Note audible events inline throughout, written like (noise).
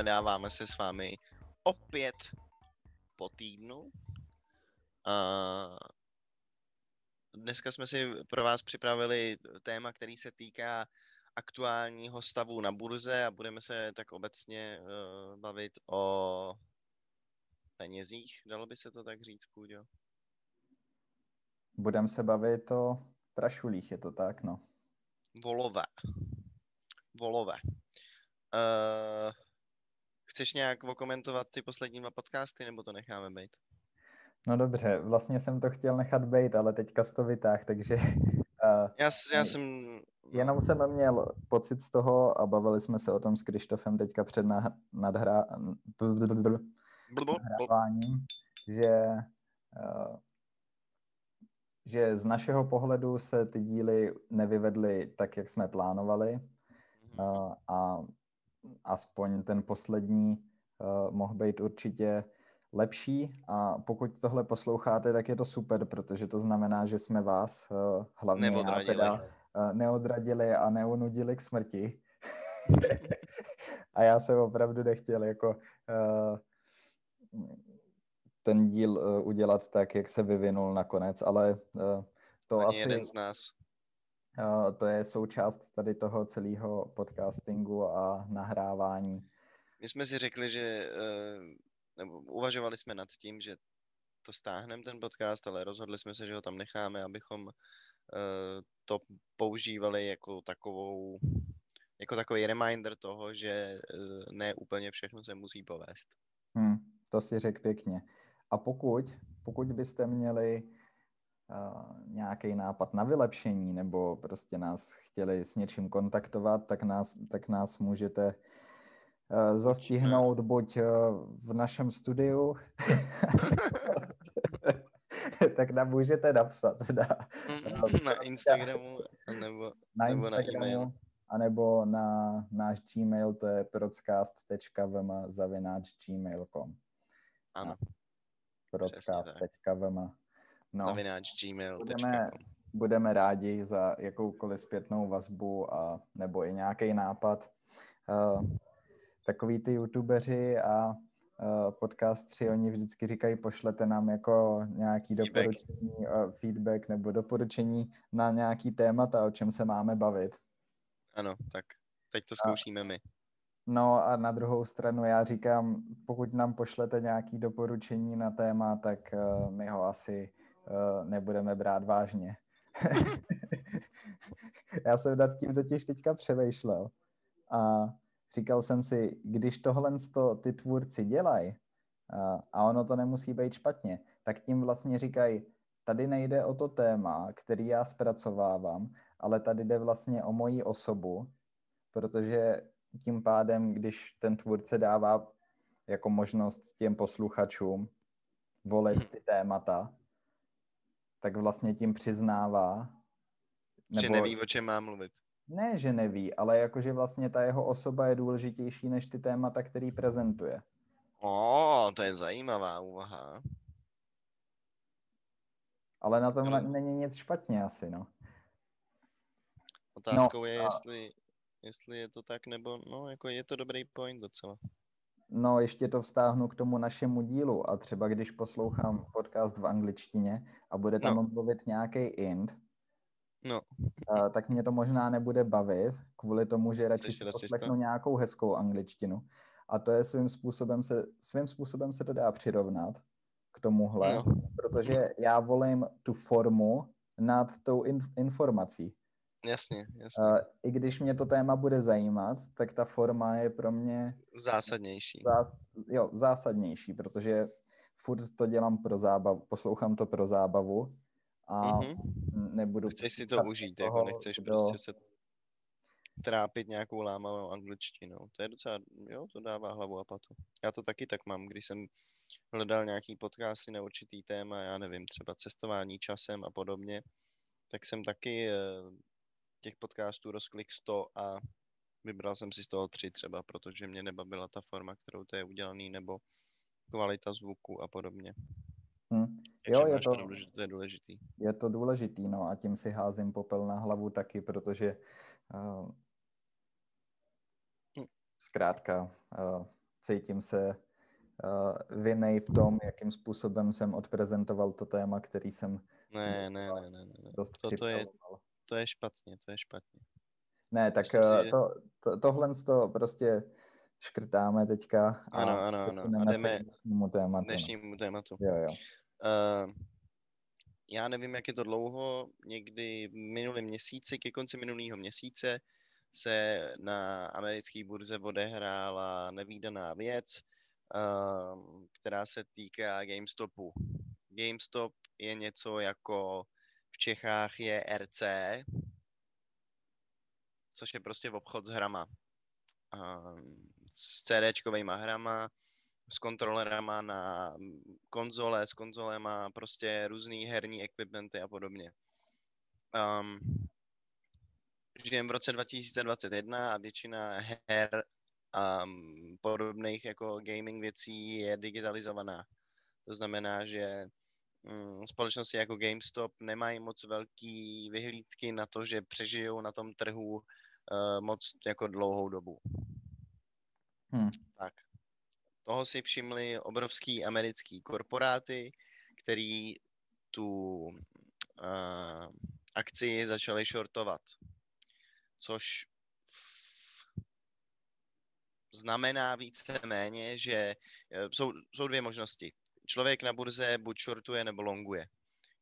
Shledáváme se s vámi opět po týdnu. Dneska jsme si pro vás připravili téma, který se týká aktuálního stavu na burze a budeme se tak obecně uh, bavit o penězích, dalo by se to tak říct, Kůďo? Budeme se bavit o prašulích, je to tak, no. Volové. Volové. Uh, chceš nějak okomentovat ty poslední dva podcasty, nebo to necháme být? No dobře, vlastně jsem to chtěl nechat být, ale teďka to vytáh, takže... (laughs) Uh, já, já jsem... No. Jenom jsem měl pocit z toho a bavili jsme se o tom s Krištofem teďka před nadhrá... nahráváním, že, uh, že z našeho pohledu se ty díly nevyvedly tak, jak jsme plánovali uh, a aspoň ten poslední uh, mohl být určitě lepší a pokud tohle posloucháte, tak je to super, protože to znamená, že jsme vás uh, hlavně já teda uh, neodradili a neunudili k smrti. (laughs) a já jsem opravdu nechtěl jako uh, ten díl uh, udělat tak, jak se vyvinul nakonec, ale uh, to Ani asi... jeden z nás. Uh, to je součást tady toho celého podcastingu a nahrávání. My jsme si řekli, že uh, nebo uvažovali jsme nad tím, že to stáhneme ten podcast, ale rozhodli jsme se, že ho tam necháme, abychom uh, to používali jako takovou jako takový reminder toho, že ne úplně všechno se musí povést. Hmm, to si řekl pěkně. A pokud, pokud byste měli nějaký nápad na vylepšení nebo prostě nás chtěli s něčím kontaktovat, tak nás, tak nás můžete uh, zastihnout buď uh, v našem studiu, (laughs) tak nám můžete napsat na, na (laughs) Instagramu nebo na, nebo na e-mail. anebo na náš Gmail, to je procast.vm.gmail.com Ano. Procast.vm no, Zavináč gmail.com budeme, budeme rádi za jakoukoliv zpětnou vazbu a nebo i nějaký nápad. Uh, takový ty youtubeři a uh, podcastři, oni vždycky říkají, pošlete nám jako nějaký feedback. doporučení, uh, feedback nebo doporučení na nějaký témata, o čem se máme bavit. Ano, tak teď to zkoušíme a, my. No a na druhou stranu já říkám, pokud nám pošlete nějaký doporučení na téma, tak uh, my ho asi nebudeme brát vážně. (laughs) já jsem nad tím totiž teďka přemýšlel. A říkal jsem si, když tohle ty tvůrci dělají, a ono to nemusí být špatně, tak tím vlastně říkají, tady nejde o to téma, který já zpracovávám, ale tady jde vlastně o moji osobu, protože tím pádem, když ten tvůrce dává jako možnost těm posluchačům volit ty témata, tak vlastně tím přiznává. Nebo... Že neví, o čem má mluvit ne, že neví, ale jakože vlastně ta jeho osoba je důležitější než ty témata, který prezentuje. O, to je zajímavá úvaha. Ale na tom no. není nic špatně asi, no. Otázkou no, je, a... jestli, jestli je to tak, nebo no, jako je to dobrý point docela. No, ještě to vztáhnu k tomu našemu dílu a třeba když poslouchám podcast v angličtině a bude tam no. mluvit nějaký int, No. Uh, tak mě to možná nebude bavit, kvůli tomu, že radši si poslechnu nějakou hezkou angličtinu. A to je svým způsobem se, svým způsobem se to dá přirovnat k tomuhle, no. protože já volím tu formu nad tou in, informací. Jasně, jasně. Uh, I když mě to téma bude zajímat, tak ta forma je pro mě... Zásadnější. Zás, jo, zásadnější, protože furt to dělám pro zábavu, poslouchám to pro zábavu a mm-hmm. nebudu... Chceš si to užít, toho, jako nechceš kdo... prostě se trápit nějakou lámavou angličtinou. To je docela, jo, to dává hlavu a patu. Já to taky tak mám, když jsem hledal nějaký podcasty na určitý téma, já nevím, třeba cestování časem a podobně, tak jsem taky eh, těch podcastů rozklik 100 a vybral jsem si z toho tři třeba, protože mě nebavila ta forma, kterou to je udělaný, nebo kvalita zvuku a podobně. Hmm. Jo, je to, pravdu, že to je důležitý. Je to důležitý, no a tím si házím popel na hlavu taky, protože uh, zkrátka uh, cítím se uh, vinej v tom, jakým způsobem jsem odprezentoval to téma, který jsem ne, ne, ne, ne, ne. Dost to, to, je, to je špatně, to je špatně. Ne, tak Myslím si, to, to, tohle to prostě škrtáme teďka a ano, ano, ano. A jdeme dnešnímu tématu. Dnešnímu tématu. Jo, jo. Uh, já nevím, jak je to dlouho, někdy minulý měsíci, ke konci minulého měsíce se na americké burze odehrála nevýdaná věc, uh, která se týká GameStopu. GameStop je něco jako v Čechách je RC, což je prostě v obchod s hrama. Uh, s CDčkovými hrama, s kontrolerama na konzole, s konzolema, prostě různý herní equipmenty a podobně. Um, žijeme v roce 2021 a většina her a um, podobných jako gaming věcí je digitalizovaná. To znamená, že um, společnosti jako GameStop nemají moc velký vyhlídky na to, že přežijou na tom trhu uh, moc jako dlouhou dobu. Hmm. Tak. Toho si všimli obrovský americký korporáty, který tu uh, akci začali shortovat. Což znamená více-méně, že e, jsou, jsou dvě možnosti. Člověk na burze buď shortuje nebo longuje.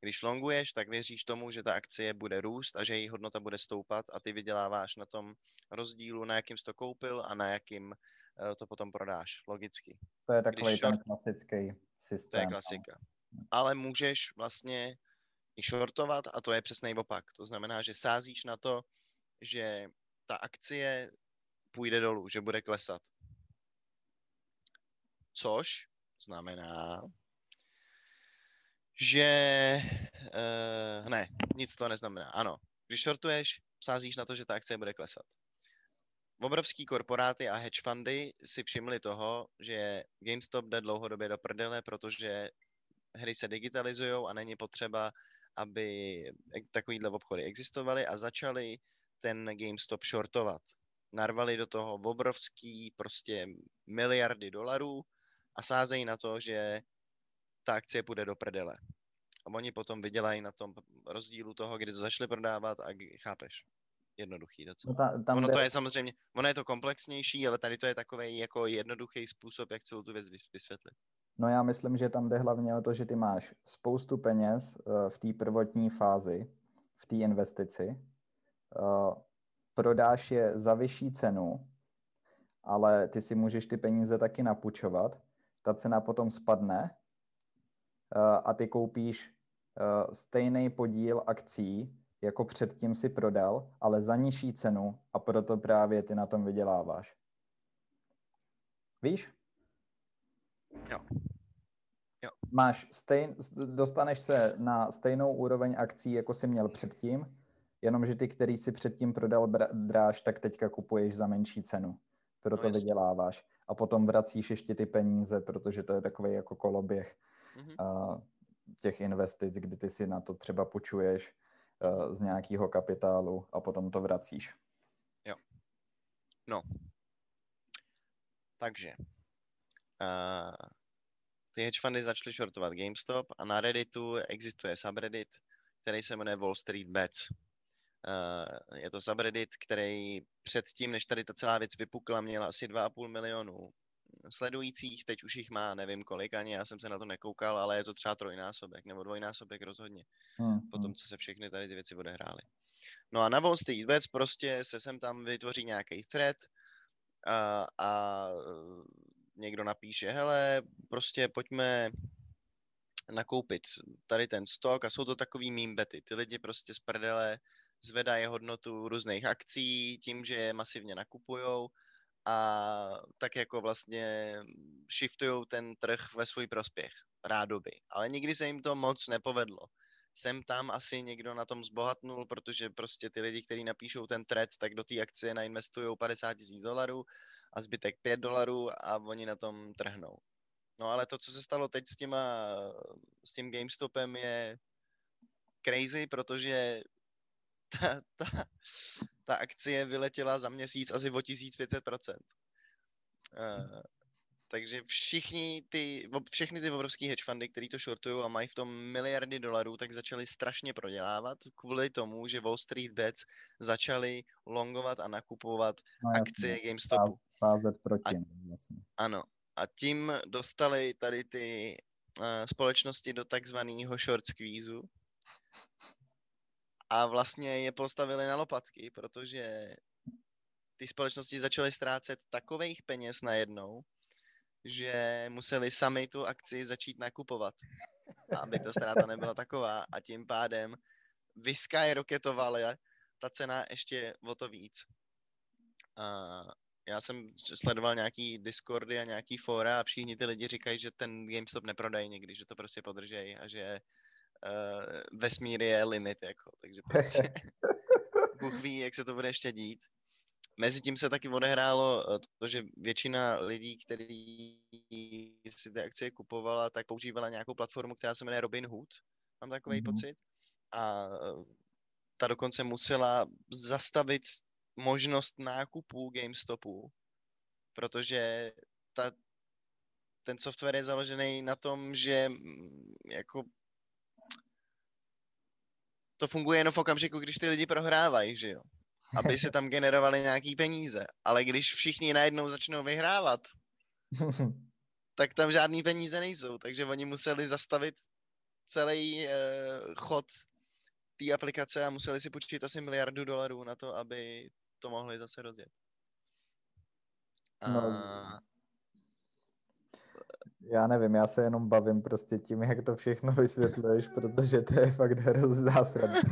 Když longuješ, tak věříš tomu, že ta akcie bude růst a že její hodnota bude stoupat a ty vyděláváš na tom rozdílu, na jakým jsi to koupil a na jakým uh, to potom prodáš, logicky. To je takový Když ten short... klasický systém. To je no. klasika. Ale můžeš vlastně i shortovat a to je přesný opak. To znamená, že sázíš na to, že ta akcie půjde dolů, že bude klesat. Což znamená, že... Uh, ne, nic to neznamená. Ano, když shortuješ, sázíš na to, že ta akcie bude klesat. Obrovský korporáty a hedge fundy si všimli toho, že GameStop jde dlouhodobě do prdele, protože hry se digitalizují a není potřeba, aby takovýhle obchody existovaly a začali ten GameStop shortovat. Narvali do toho obrovský prostě miliardy dolarů a sázejí na to, že ta akcie půjde do prdele. A oni potom vydělají na tom rozdílu toho, kdy to začali prodávat a chápeš. Jednoduchý docela. No ta, tam ono to je samozřejmě, ono je to komplexnější, ale tady to je takový jako jednoduchý způsob, jak celou tu věc vysvětlit. No já myslím, že tam jde hlavně o to, že ty máš spoustu peněz uh, v té prvotní fázi, v té investici, uh, prodáš je za vyšší cenu, ale ty si můžeš ty peníze taky napučovat, ta cena potom spadne a ty koupíš stejný podíl akcí, jako předtím si prodal, ale za nižší cenu a proto právě ty na tom vyděláváš. Víš? Jo. jo. Máš stejn, dostaneš se na stejnou úroveň akcí, jako jsi měl předtím, jenomže ty, který si předtím prodal dráž, tak teďka kupuješ za menší cenu. Proto no, vyděláváš. A potom vracíš ještě ty peníze, protože to je takový jako koloběh mm-hmm. těch investic, kdy ty si na to třeba počuješ uh, z nějakého kapitálu a potom to vracíš. Jo. No. Takže. Uh, ty hedge fundy začaly shortovat GameStop a na Redditu existuje subreddit, který se jmenuje Wall Street Bets. Uh, je to subreddit, který předtím, než tady ta celá věc vypukla, měl asi 2,5 milionu sledujících, teď už jich má nevím kolik, ani já jsem se na to nekoukal, ale je to třeba trojnásobek nebo dvojnásobek rozhodně. Hmm. Po tom, hmm. co se všechny tady ty věci odehrály. No a na Wall Street Bets prostě se sem tam vytvoří nějaký thread a, a někdo napíše, hele, prostě pojďme nakoupit tady ten stok a jsou to takový meme bety. Ty lidi prostě z prdele zvedají hodnotu různých akcí tím, že je masivně nakupujou a tak jako vlastně shiftují ten trh ve svůj prospěch, rádoby. Ale nikdy se jim to moc nepovedlo. Sem tam asi někdo na tom zbohatnul, protože prostě ty lidi, kteří napíšou ten thread, tak do té akcie nainvestují 50 tisíc dolarů a zbytek 5 dolarů a oni na tom trhnou. No ale to, co se stalo teď s, těma, s tím GameStopem je crazy, protože ta, ta, ta akcie vyletěla za měsíc asi o 1500%. Uh, takže všichni ty, všechny ty obrovské hedge fundy, který to shortují a mají v tom miliardy dolarů, tak začali strašně prodělávat kvůli tomu, že Wall Street Bets začali longovat a nakupovat no, akcie GameStopu. Sázet proti. A, jasně. Ano. A tím dostali tady ty uh, společnosti do takzvaného short squeeze a vlastně je postavili na lopatky, protože ty společnosti začaly ztrácet takových peněz najednou, že museli sami tu akci začít nakupovat, aby ta ztráta nebyla taková a tím pádem vyskyrocketovali ta cena ještě o to víc. A já jsem sledoval nějaký Discordy a nějaký fora a všichni ty lidi říkají, že ten GameStop neprodají někdy, že to prostě podržejí a že uh, vesmír je limit, jako, takže prostě (laughs) Bůh ví, jak se to bude ještě dít. Mezi tím se taky odehrálo eh, to, že většina lidí, kteří si ty akcie kupovala, tak používala nějakou platformu, která se jmenuje Robinhood, mám takový mm-hmm. pocit. A eh, ta dokonce musela zastavit možnost nákupu GameStopu, protože ta, ten software je založený na tom, že mm, jako to funguje jenom v okamžiku, když ty lidi prohrávají, že jo aby se tam generovaly nějaký peníze. Ale když všichni najednou začnou vyhrávat, tak tam žádný peníze nejsou. Takže oni museli zastavit celý uh, chod té aplikace a museli si počítat asi miliardu dolarů na to, aby to mohli zase rozjet. A... No, já nevím, já se jenom bavím prostě tím, jak to všechno vysvětluješ, protože to je fakt hrozná sranda. (laughs)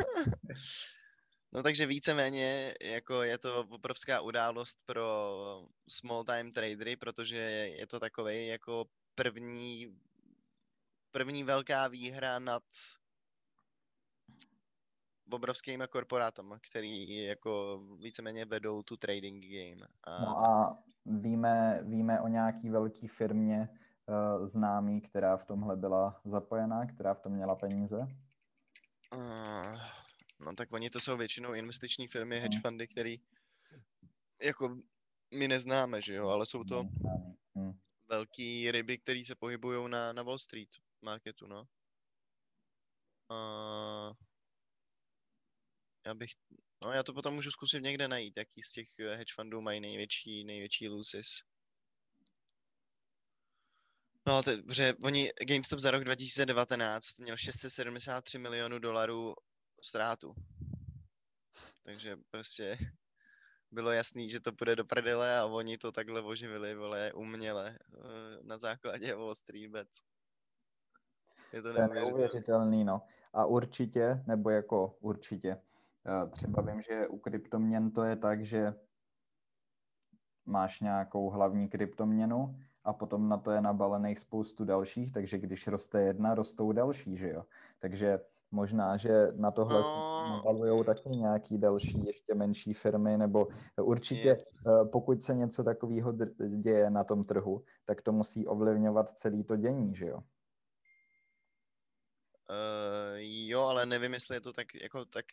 No takže víceméně jako je to obrovská událost pro small time tradery, protože je to takový jako první, první velká výhra nad obrovskými korporátama, který jako víceméně vedou tu trading game. A... No a víme, víme o nějaký velké firmě známý, která v tomhle byla zapojená, která v tom měla peníze? Uh, No tak oni to jsou většinou investiční firmy, hedge fundy, který jako my neznáme, že jo, ale jsou to hmm. velký ryby, které se pohybují na, na Wall Street marketu, no. Uh, já bych, no já to potom můžu zkusit někde najít, jaký z těch hedge fundů mají největší, největší losses. No, dobře, oni, GameStop za rok 2019 měl 673 milionů dolarů ztrátu. Takže prostě bylo jasný, že to půjde do prdele a oni to takhle oživili, vole, uměle eh, na základě Wall Street Bets. Je to neuvěřitelný, no. A určitě, nebo jako určitě, eh, třeba vím, že u kryptoměn to je tak, že máš nějakou hlavní kryptoměnu a potom na to je nabalených spoustu dalších, takže když roste jedna, rostou další, že jo. Takže Možná, že na tohle no. nabalují taky nějaký další, ještě menší firmy, nebo určitě. Eh, pokud se něco takového děje na tom trhu, tak to musí ovlivňovat celý to dění, že jo? Uh, jo, ale nevím, jestli je to tak, jako tak...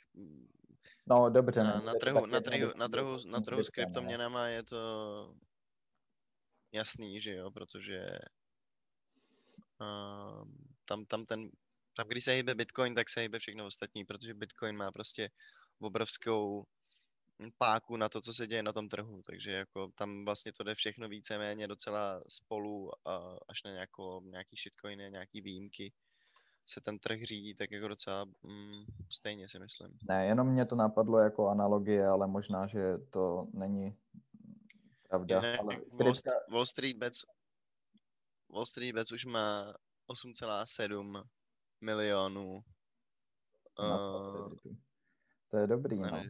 No, dobře. Na, na, trhu, na, trhu, na, trhu, na trhu s kryptoměnama je to jasný, že jo, protože uh, tam, tam ten tam, když se hýbe Bitcoin, tak se hýbe všechno ostatní, protože Bitcoin má prostě obrovskou páku na to, co se děje na tom trhu, takže jako tam vlastně to jde všechno víceméně docela spolu a až na nějakou, nějaký shitcoiny, nějaký výjimky se ten trh řídí tak jako docela mm, stejně si myslím. Ne, jenom mě to napadlo jako analogie, ale možná, že to není pravda. Ne, ale Wall, Wall Street Bets Wall Street Bets už má 8,7 milionů. Uh, to je dobrý, no.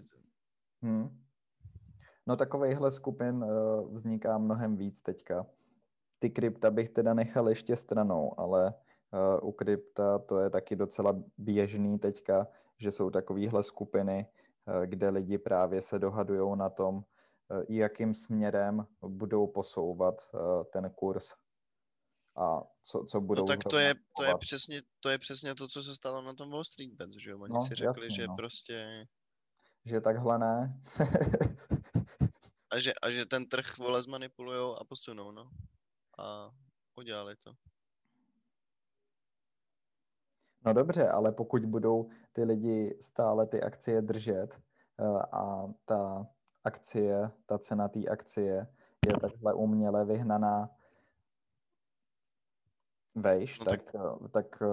Hmm. No takovejhle skupin uh, vzniká mnohem víc teďka. Ty krypta bych teda nechal ještě stranou, ale uh, u krypta to je taky docela běžný teďka, že jsou takovéhle skupiny, uh, kde lidi právě se dohadují na tom, jakým směrem budou posouvat uh, ten kurz a co, co budou... No tak to je, to, je přesně, to je přesně to, co se stalo na tom Wall Street Bets, že jo? Oni no, si řekli, jasný, že no. prostě... Že takhle ne. a, že, a že ten trh vole zmanipulujou a posunou, no. A udělali to. No dobře, ale pokud budou ty lidi stále ty akcie držet eh, a ta akcie, ta cena té akcie je takhle uměle vyhnaná vejš, no tak, tak, eh, tak eh,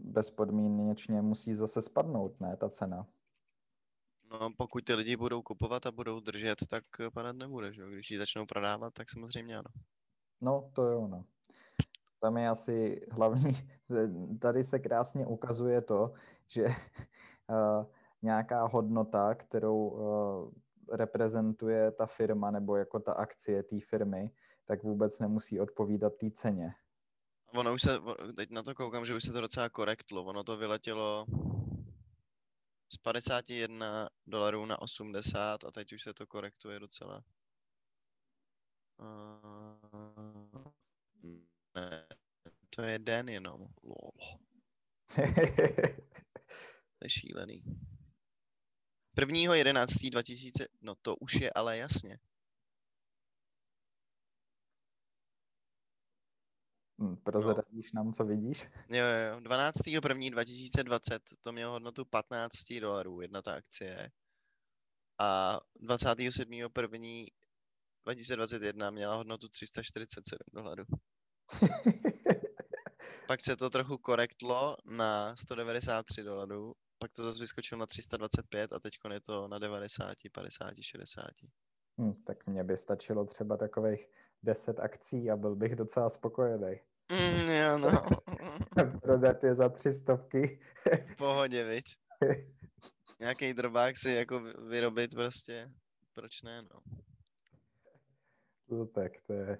bezpodmínečně musí zase spadnout, ne, ta cena. No pokud ty lidi budou kupovat a budou držet, tak padat nebude, že Když ji začnou prodávat, tak samozřejmě ano. No, to jo, no. Tam je asi hlavní, (laughs) tady se krásně ukazuje to, že uh, (laughs) nějaká hodnota, kterou uh, reprezentuje ta firma nebo jako ta akcie té firmy, tak vůbec nemusí odpovídat té ceně. Ono už se, teď na to koukám, že už se to docela korektlo. Ono to vyletělo z 51 dolarů na 80 a teď už se to korektuje docela. Uh, ne, to je den jenom. Lol. (laughs) to je šílený. 1.11.2000, no to už je ale jasně. Hmm, prozradíš no. nám, co vidíš? Jo, jo, 12.1.2020 to mělo hodnotu 15 dolarů, jedna ta akcie. A 27.1.2021 měla hodnotu 347 dolarů. (laughs) Pak se to trochu korektlo na 193 dolarů, pak to zase vyskočilo na 325 a teď je to na 90, 50, 60. Hmm, tak mně by stačilo třeba takových 10 akcí a byl bych docela spokojený. Mm, jo, no. (laughs) Prodat je za tři stovky. pohodě, viď? Nějaký drobák si jako vyrobit prostě, proč ne, no. No tak, to je,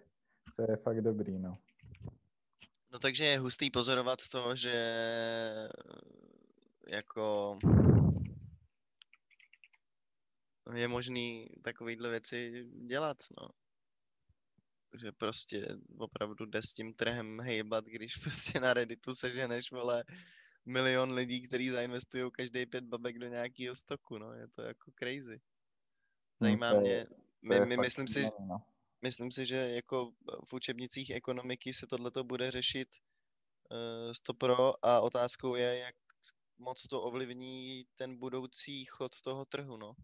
to je fakt dobrý, no. No takže je hustý pozorovat to, že jako je možný takovýhle věci dělat, no že prostě opravdu jde s tím trhem hejbat, když (laughs) prostě na Redditu seženeš, vole, milion lidí, kteří zainvestují každý pět babek do nějakého stoku, no, je to jako crazy. Zajímá no, mě, my, my myslím si, no. myslím si, že jako v učebnicích ekonomiky se tohleto bude řešit uh, stopro a otázkou je, jak moc to ovlivní ten budoucí chod toho trhu, no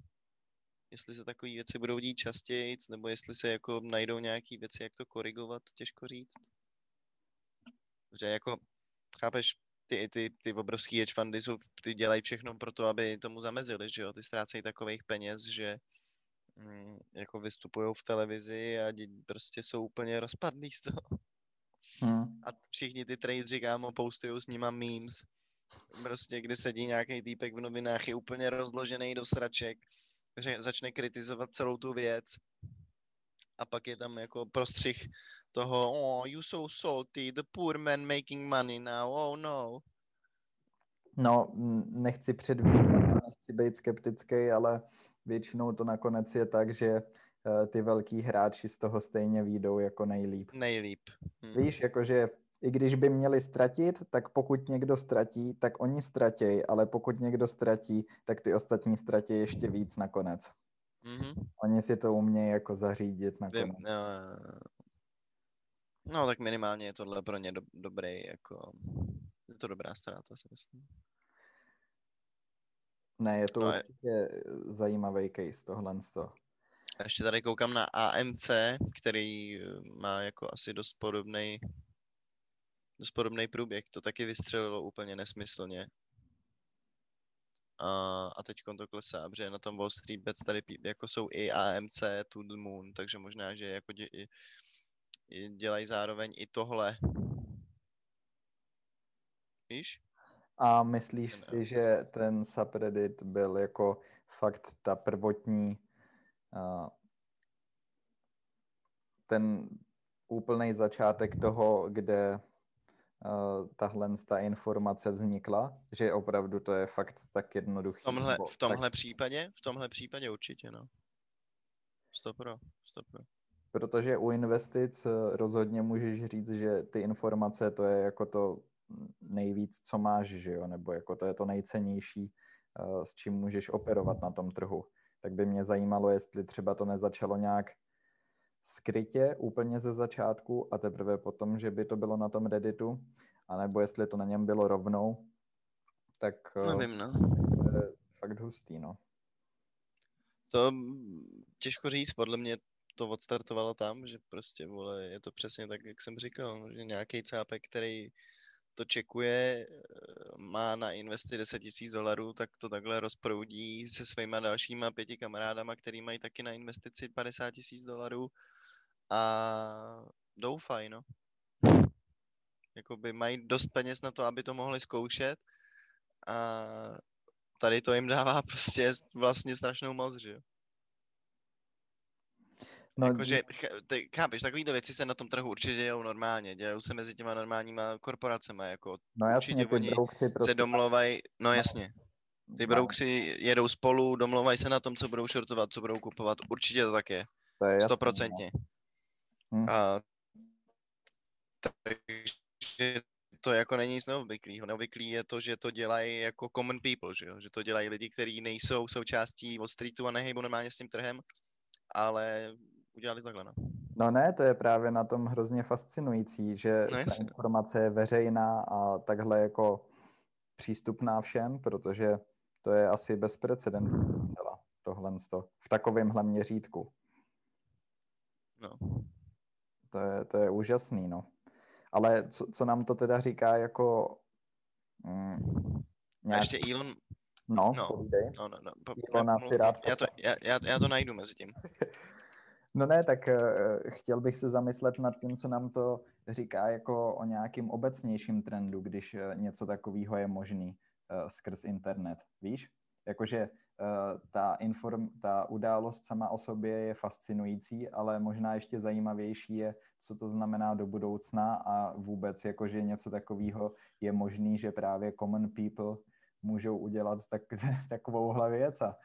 jestli se takové věci budou dít častěji, nebo jestli se jako najdou nějaké věci, jak to korigovat, těžko říct. Že jako, chápeš, ty, ty, ty obrovský hedge fundy jsou, ty dělají všechno pro to, aby tomu zamezili, že jo, ty ztrácejí takových peněz, že mm, jako vystupují v televizi a dě, prostě jsou úplně rozpadlí z toho. Hmm. A všichni ty tradeři, kámo, postují s nima memes, prostě, kdy sedí nějaký týpek v novinách, je úplně rozložený do sraček, začne kritizovat celou tu věc a pak je tam jako prostřih toho, oh, you so salty, the poor man making money now, oh no. No, nechci předvídat, nechci být skeptický, ale většinou to nakonec je tak, že uh, ty velký hráči z toho stejně výjdou jako nejlíp. Nejlíp. Hm. Víš, jakože i když by měli ztratit, tak pokud někdo ztratí, tak oni ztratějí, ale pokud někdo ztratí, tak ty ostatní ztratí ještě víc nakonec. Mm-hmm. Oni si to umějí jako zařídit nakonec. Vím, no, no, tak minimálně je tohle pro ně do, dobrý, jako je to dobrá ztráta, si myslím. Ne, je to no, určitě je... zajímavý case tohle. A ještě tady koukám na AMC, který má jako asi dost podobný dost podobný průběh. To taky vystřelilo úplně nesmyslně. A, a teď to klesá, protože na tom Wall Street Bets tady jako jsou i AMC, To The Moon, takže možná, že jako dě, dělají zároveň i tohle. Víš? A myslíš ten si, že ten subreddit byl jako fakt ta prvotní uh, ten úplný začátek toho, kde tahle ta informace vznikla, že opravdu to je fakt tak jednoduchý. V tomhle, v tomhle tak... případě? V tomhle případě určitě, no. Stopro, stopro. Protože u investic eh, rozhodně můžeš říct, že ty informace to je jako to nejvíc, co máš, že jo? nebo jako to je to nejcennější, eh, s čím můžeš operovat na tom trhu. Tak by mě zajímalo, jestli třeba to nezačalo nějak skrytě úplně ze začátku a teprve potom, že by to bylo na tom Redditu, anebo jestli to na něm bylo rovnou, tak eh, Nevím, no. to je fakt hustý, no. To těžko říct, podle mě to odstartovalo tam, že prostě, vole, je to přesně tak, jak jsem říkal, no, že nějaký cápek, který to čekuje, eh, má na investy 10 tisíc dolarů, tak to takhle rozproudí se svýma dalšíma pěti kamarádama, který mají taky na investici 50 tisíc dolarů a doufají, no. Jakoby mají dost peněz na to, aby to mohli zkoušet a tady to jim dává prostě vlastně strašnou moc, že jo. No, Jakože, ty, chápeš, takovýhle věci se na tom trhu určitě dějou normálně, dějou se mezi těma normálníma korporacemi, jako no jasně, určitě oni prostě... se domlouvají, no, no jasně, ty no. broukři jedou spolu, domlouvají se na tom, co budou shortovat, co budou kupovat, určitě to tak je, je stoprocentně. No. Hm. A, takže to jako není nic neobvyklého. Neobvyklý je to, že to dělají jako common people, že, jo? že to dělají lidi, kteří nejsou součástí Wall Streetu a nehejbou normálně s tím trhem, ale udělali takhle, no. No ne, to je právě na tom hrozně fascinující, že no ta informace je veřejná a takhle jako přístupná všem, protože to je asi bezprecedentní tohle v takovémhle měřítku. No. To je, to je úžasný, no. Ale co, co nám to teda říká jako... Mm, nějak... A ještě Elon... No, no, no, no, no. Po, Elona si rád já to, já, já, já to najdu mezi tím. (laughs) No ne, tak uh, chtěl bych se zamyslet nad tím, co nám to říká jako o nějakým obecnějším trendu, když uh, něco takového je možný uh, skrz internet. Víš? Jakože ta, inform, ta událost sama o sobě je fascinující, ale možná ještě zajímavější je, co to znamená do budoucna a vůbec jakože něco takového je možný, že právě common people můžou udělat tak, (laughs) takovouhle věc a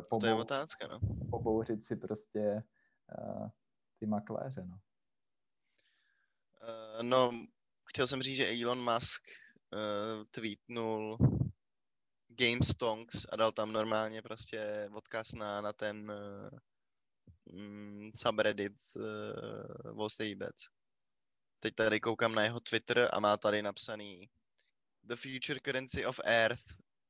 pobou, to je otázka, no. pobouřit si prostě uh, ty makléře, no. Uh, no, chtěl jsem říct, že Elon Musk uh, tweetnul GameStonks a dal tam normálně prostě odkaz na, na ten uh, subreddit uh, Wall Street Bets. Teď tady koukám na jeho Twitter a má tady napsaný The future currency of Earth,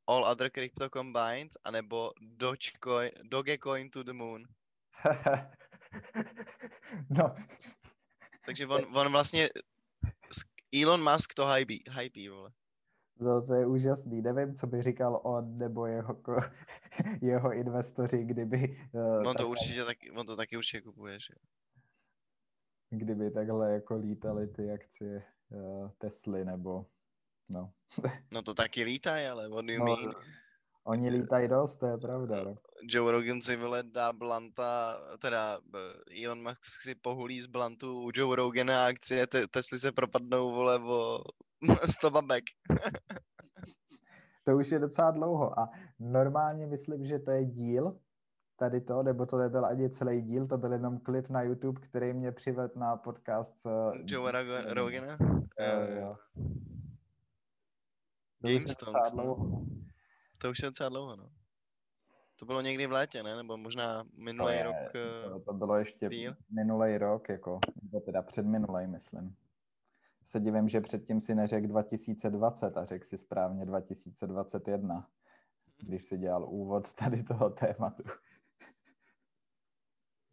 all other crypto combined, anebo Dogecoin, Dogecoin to the moon. (laughs) no. Takže on, on vlastně, Elon Musk to hype, hype vole. No, to je úžasný. Nevím, co by říkal on nebo jeho, (laughs) jeho investoři, kdyby... Uh, on to takhle, určitě taky, on to taky určitě kupuje, že? Kdyby takhle jako lítali ty akcie uh, Tesly nebo... No. no to taky lítají, ale what do you no, mean? Oni lítají dost, to je pravda. No. Joe Rogan si vyle dá Blanta, teda eh, Elon Musk si pohulí z Blantu u Joe Rogana akcie te- Tesly se propadnou, vole, o (laughs) 100 babek. (laughs) to už je docela dlouho a normálně myslím, že to je díl tady to, nebo to nebyl ani celý díl, to byl jenom klip na YouTube, který mě přivedl na podcast uh, Joe Rogana? Uh, uh, GameStonks, no. To už je docela dlouho, no. To bylo někdy v létě, ne? Nebo možná minulý rok. To, to bylo ještě minulý rok, jako, nebo teda předminulý, myslím. Se divím, že předtím si neřekl 2020 a řekl si správně 2021, když si dělal úvod tady toho tématu.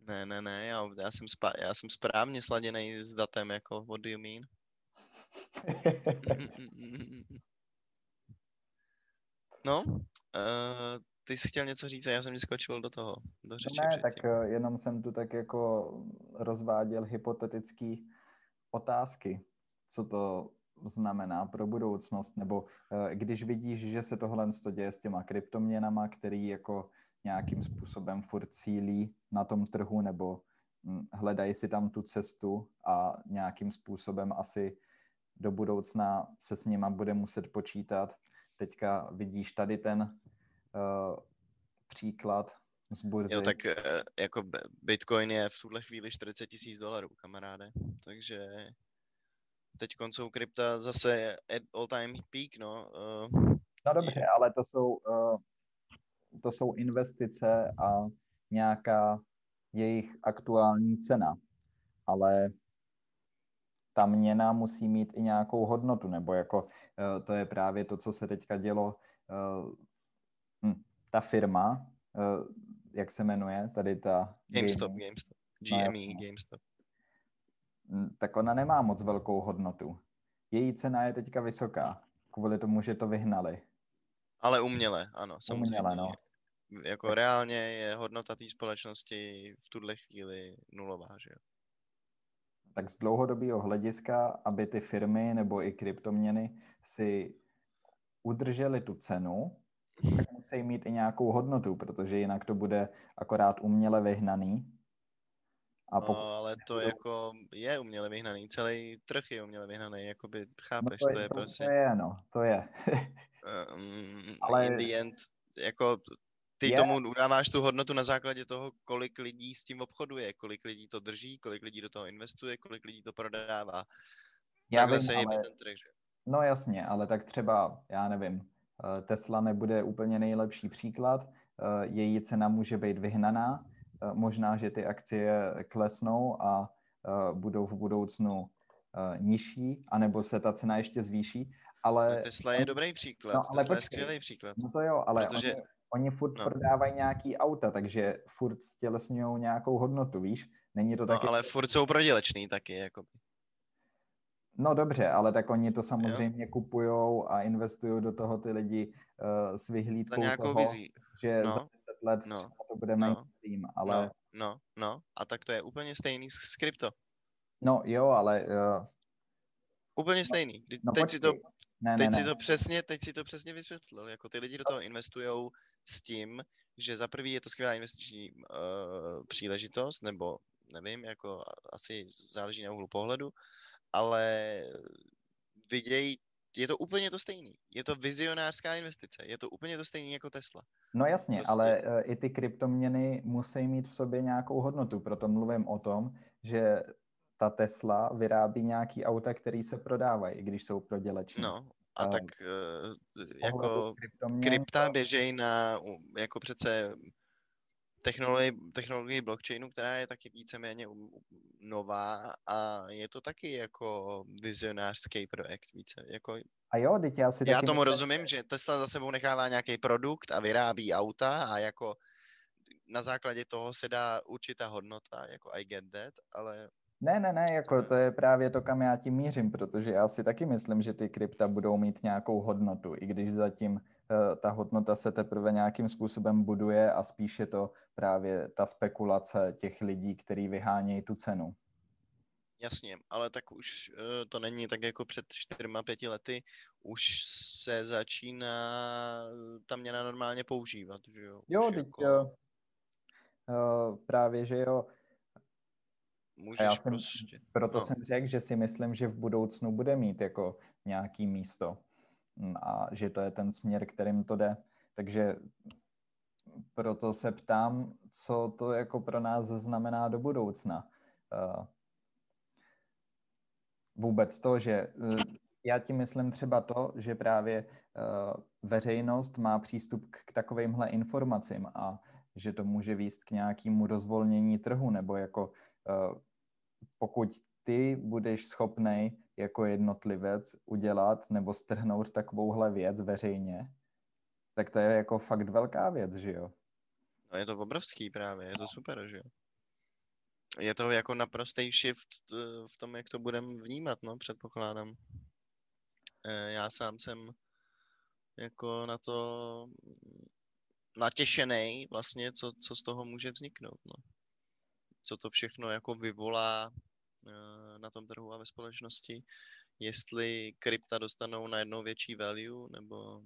Ne, ne, ne, já, já, jsem, spa, já jsem správně sladěný s datem, jako what do you mean? (laughs) no, uh, ty jsi chtěl něco říct a já jsem mi skočil do toho, do řeči Ne, předtím. tak eh, jenom jsem tu tak jako rozváděl hypotetické otázky, co to znamená pro budoucnost, nebo eh, když vidíš, že se tohle děje s těma kryptoměnama, který jako nějakým způsobem furt cílí na tom trhu, nebo hm, hledají si tam tu cestu a nějakým způsobem asi do budoucna se s nima bude muset počítat. Teďka vidíš tady ten uh, příklad z burzy. Jo, tak eh, jako Bitcoin je v tuhle chvíli 40 tisíc dolarů, kamaráde. Takže teď jsou krypta zase all time peak, no. Uh, no dobře, ale to jsou, uh, to jsou investice a nějaká jejich aktuální cena. Ale ta měna musí mít i nějakou hodnotu, nebo jako uh, to je právě to, co se teďka dělo. Uh, hm, ta firma, uh, jak se jmenuje, tady ta... GameStop, GameStop. GME, no, GameStop. Tak ona nemá moc velkou hodnotu. Její cena je teďka vysoká, kvůli tomu, že to vyhnali. Ale uměle, ano, samozřejmě. Uměle, no. Jako reálně je hodnota té společnosti v tuhle chvíli nulová, že jo? Tak z dlouhodobého hlediska, aby ty firmy nebo i kryptoměny si udržely tu cenu, tak musí mít i nějakou hodnotu, protože jinak to bude akorát uměle vyhnaný. A pokud... No, ale to jako je uměle vyhnaný, celý trh je uměle vyhnaný, jakoby chápeš, no to, je, to je to prostě... To je, no, to je. um, (laughs) ale... In the end, jako ty je... tomu udáváš tu hodnotu na základě toho, kolik lidí s tím obchoduje, kolik lidí to drží, kolik lidí do toho investuje, kolik lidí to prodává. Já Takhle vím, se ale... ten trh, že? No jasně, ale tak třeba, já nevím, eh, Tesla nebude úplně nejlepší příklad, eh, její cena může být vyhnaná, možná, že ty akcie klesnou a budou v budoucnu nižší, anebo se ta cena ještě zvýší, ale... No Tesla je dobrý příklad, no, ale Tesla počkej, je skvělý příklad. No to jo, ale protože... oni, oni furt no. prodávají nějaký auta, takže furt stělesňují nějakou hodnotu, víš? Není to no, taky... ale furt jsou prodělečný taky, jako. No dobře, ale tak oni to samozřejmě kupují a investují do toho ty lidi uh, s vyhlídkou toho, vizí. že no. za 10 let no. třeba to bude no. mainstream, ale... No, no, no, a tak to je úplně stejný s krypto. No jo, ale... Uh... Úplně stejný. No, teď si to ne, teď, ne, si ne. To přesně, teď si to přesně vysvětlil. Jako ty lidi do toho investují s tím, že za prvý je to skvělá investiční uh, příležitost, nebo nevím, jako asi záleží na úhlu pohledu, ale vidějí, je to úplně to stejný. Je to vizionářská investice. Je to úplně to stejný jako Tesla. No jasně, prostě... ale uh, i ty kryptoměny musí mít v sobě nějakou hodnotu. Proto mluvím o tom, že ta Tesla vyrábí nějaký auta, který se prodávají, i když jsou proděleční. No, a tak uh, jako krypta běžej na jako přece technologii, technologii blockchainu, která je taky víceméně nová a je to taky jako vizionářský projekt více. Jako, a jo, teď já si Já tomu myslím, rozumím, že Tesla za sebou nechává nějaký produkt a vyrábí auta a jako na základě toho se dá určitá hodnota, jako I get that, ale ne, ne, ne, jako to je právě to, kam já tím mířím, protože já si taky myslím, že ty krypta budou mít nějakou hodnotu, i když zatím uh, ta hodnota se teprve nějakým způsobem buduje a spíše to právě ta spekulace těch lidí, kteří vyhánějí tu cenu. Jasně, ale tak už uh, to není tak jako před čtyřma, pěti lety, už se začíná ta měna normálně používat, že jo? Jo, teď, jako... uh, právě, že jo, Můžeš já jsem, prostě. Proto no. jsem řekl, že si myslím, že v budoucnu bude mít jako nějaký místo mm, a že to je ten směr, kterým to jde. Takže proto se ptám, co to jako pro nás znamená do budoucna. Uh, vůbec to, že uh, já ti myslím třeba to, že právě uh, veřejnost má přístup k, k takovýmhle informacím a že to může výst k nějakému rozvolnění trhu nebo jako pokud ty budeš schopný jako jednotlivec udělat nebo strhnout takovouhle věc veřejně, tak to je jako fakt velká věc, že jo? No je to obrovský právě, je to super, že jo? Je to jako naprostý shift v tom, jak to budeme vnímat, no, předpokládám. Eh, já sám jsem jako na to natěšený vlastně, co, co z toho může vzniknout, no co to všechno jako vyvolá na tom trhu a ve společnosti, jestli krypta dostanou na jednou větší value, nebo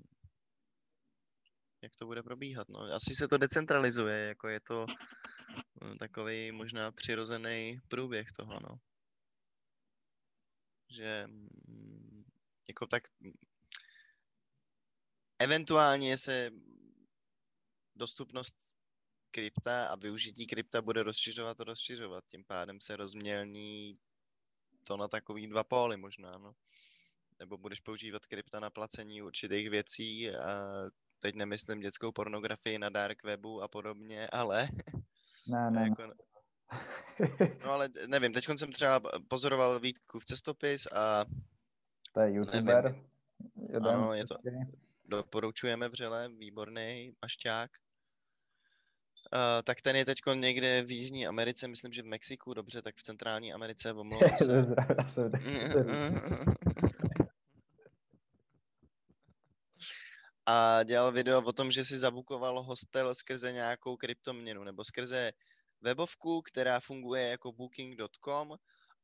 jak to bude probíhat. No. Asi se to decentralizuje, jako je to eh, takový možná přirozený průběh toho, no. Že mm, jako tak eventuálně se dostupnost krypta a využití krypta bude rozšiřovat a rozšiřovat. Tím pádem se rozmělní to na takový dva póly možná, no. Nebo budeš používat krypta na placení určitých věcí a teď nemyslím dětskou pornografii na dark webu a podobně, ale... (laughs) Ne, ne. (laughs) jako, no ale nevím, teď jsem třeba pozoroval Vítku v cestopis a... To je youtuber. Nevím. Ano, je to, doporučujeme vřele, výborný mašťák. Uh, tak ten je teď někde v Jižní Americe, myslím, že v Mexiku, dobře, tak v Centrální Americe, (laughs) omlouvám se. a dělal video o tom, že si zabukoval hostel skrze nějakou kryptoměnu, nebo skrze webovku, která funguje jako booking.com,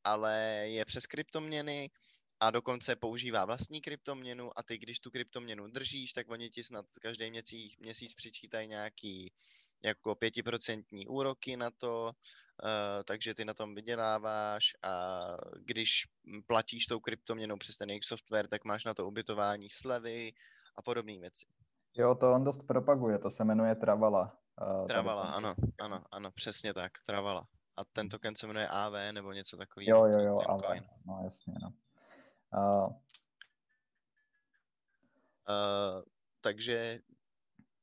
ale je přes kryptoměny a dokonce používá vlastní kryptoměnu a ty, když tu kryptoměnu držíš, tak oni ti snad každý měsíc, měsíc přičítají nějaký jako pětiprocentní úroky na to, uh, takže ty na tom vyděláváš a když platíš tou kryptoměnou přes ten jejich software, tak máš na to ubytování slevy a podobné věci. Jo, to on dost propaguje, to se jmenuje Travala. Uh, Travala, ano, ano, ano, přesně tak, Travala. A ten token se jmenuje AV nebo něco takového. Jo, jo, jo, AV, coin. no jasně, no. Uh, uh, takže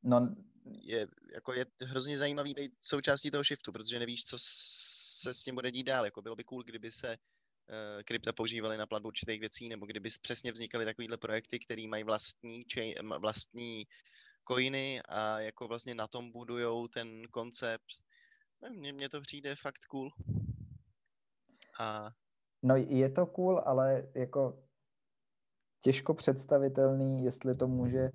no, je, jako je hrozně zajímavý být součástí toho shiftu, protože nevíš, co se s tím bude dít dál. Jako bylo by cool, kdyby se uh, krypta používaly na platbu určitých věcí, nebo kdyby přesně vznikaly takovýhle projekty, které mají vlastní, chain, vlastní coiny a jako vlastně na tom budujou ten koncept. Mně, mně to přijde fakt cool. A No je to cool, ale jako těžko představitelný, jestli to může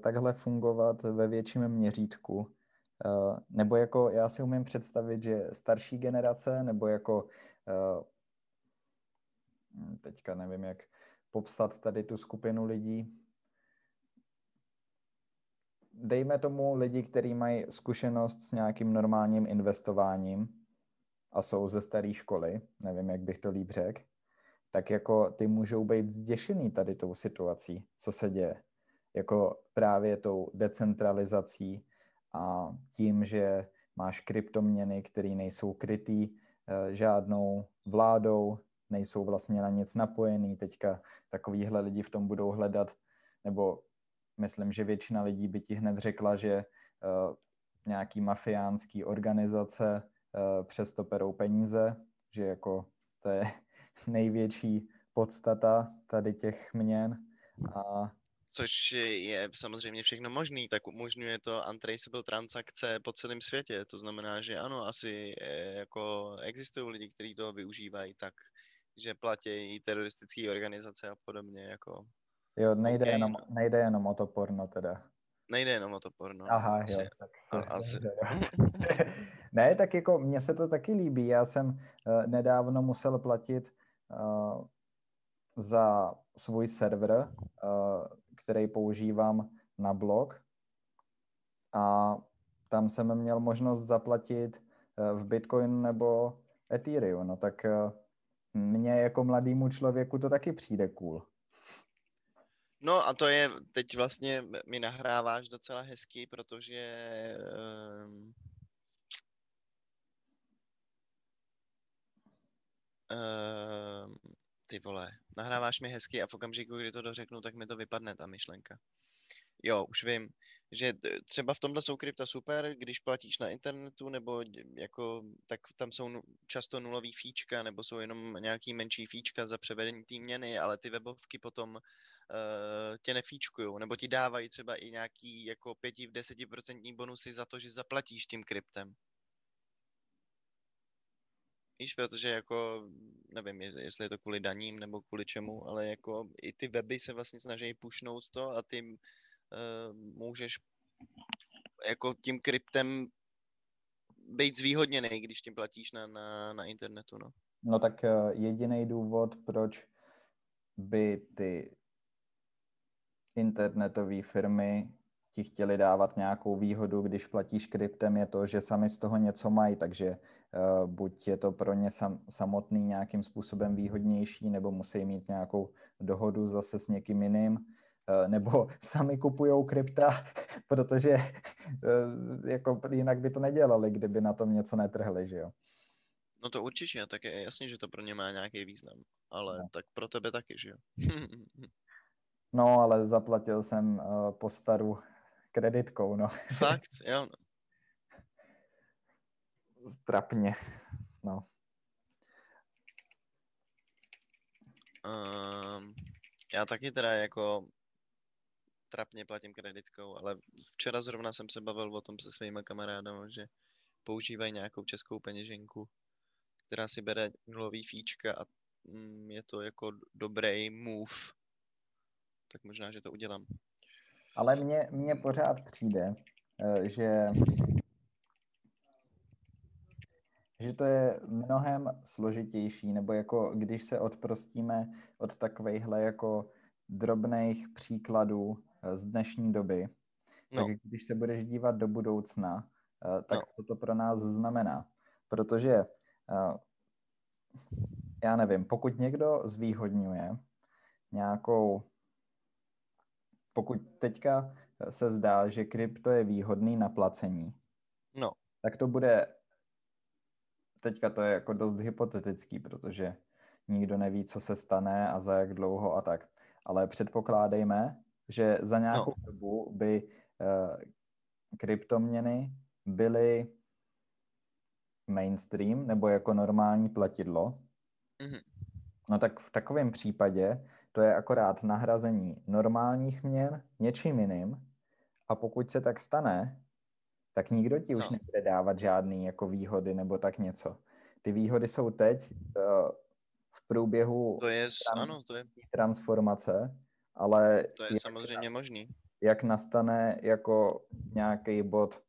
takhle fungovat ve větším měřítku. Uh, nebo jako já si umím představit, že starší generace, nebo jako uh, teďka nevím, jak popsat tady tu skupinu lidí. Dejme tomu lidi, kteří mají zkušenost s nějakým normálním investováním, a jsou ze staré školy, nevím, jak bych to líp řekl, tak jako ty můžou být zděšený tady tou situací, co se děje. Jako právě tou decentralizací a tím, že máš kryptoměny, které nejsou krytý eh, žádnou vládou, nejsou vlastně na nic napojený. Teďka takovýhle lidi v tom budou hledat, nebo myslím, že většina lidí by ti hned řekla, že uh, nějaký mafiánský organizace Eh, přesto perou peníze, že jako to je (laughs) největší podstata tady těch měn. A Což je samozřejmě všechno možný, tak umožňuje to untraceable transakce po celém světě. To znamená, že ano, asi eh, jako existují lidi, kteří to využívají tak, že platí teroristické organizace a podobně. Jako... Jo, nejde, okay, jenom, no. nejde jenom o to porno teda. Nejde jenom o to porno. Aha, asi, (laughs) jo. Tak se, a, asi. ne, tak jako mně se to taky líbí. Já jsem uh, nedávno musel platit uh, za svůj server, uh, který používám na blog. A tam jsem měl možnost zaplatit uh, v Bitcoin nebo Ethereum. No tak uh, mně jako mladému člověku to taky přijde cool. No a to je, teď vlastně mi nahráváš docela hezky, protože um, ty vole, nahráváš mi hezky a v okamžiku, kdy to dořeknu, tak mi to vypadne ta myšlenka. Jo, už vím, že třeba v tomhle jsou krypta super, když platíš na internetu, nebo jako, tak tam jsou často nulový fíčka, nebo jsou jenom nějaký menší fíčka za převedení té měny, ale ty webovky potom uh, tě nefíčkují, nebo ti dávají třeba i nějaký jako 5-10% bonusy za to, že zaplatíš tím kryptem. Víš, protože jako, nevím, jestli je to kvůli daním nebo kvůli čemu, ale jako i ty weby se vlastně snaží pušnout to a ty uh, můžeš jako tím kryptem být zvýhodněný, když tím platíš na, na, na internetu, no. No tak uh, jediný důvod, proč by ty internetové firmy ti chtěli dávat nějakou výhodu, když platíš kryptem, je to, že sami z toho něco mají, takže uh, buď je to pro ně sam, samotný nějakým způsobem výhodnější, nebo musí mít nějakou dohodu zase s někým jiným, uh, nebo (laughs) sami kupují krypta, (laughs) protože Eh, jako jinak by to nedělali, kdyby na tom něco netrhli, že jo? No to určitě, tak je jasně, že to pro ně má nějaký význam, ale no. tak pro tebe taky, že jo? (laughs) no, ale zaplatil jsem uh, po staru kreditkou, no. Fakt, jo. Trapně, no. Um, já taky teda jako trapně platím kreditkou, ale včera zrovna jsem se bavil o tom se svými kamarádama, že používají nějakou českou peněženku, která si bere nulový fíčka a mm, je to jako dobrý move. Tak možná, že to udělám. Ale mně, mně pořád přijde, eh, že že to je mnohem složitější, nebo jako když se odprostíme od takovýchhle jako drobných příkladů eh, z dnešní doby, no. tak když se budeš dívat do budoucna, eh, tak no. co to pro nás znamená? Protože já nevím, pokud někdo zvýhodňuje nějakou, pokud teďka se zdá, že krypto je výhodný na placení, no. tak to bude teďka to je jako dost hypotetický, protože nikdo neví, co se stane a za jak dlouho a tak. Ale předpokládejme, že za nějakou no. dobu by uh, kryptoměny byly mainstream nebo jako normální platidlo. Mm-hmm. No tak v takovém případě to je akorát nahrazení normálních měn něčím jiným a pokud se tak stane, tak nikdo ti už no. nebude dávat žádný jako výhody nebo tak něco. Ty výhody jsou teď uh, v průběhu to je, trans- ano, to je... transformace, ale... To je jak, samozřejmě možný. Jak nastane jako nějaký bod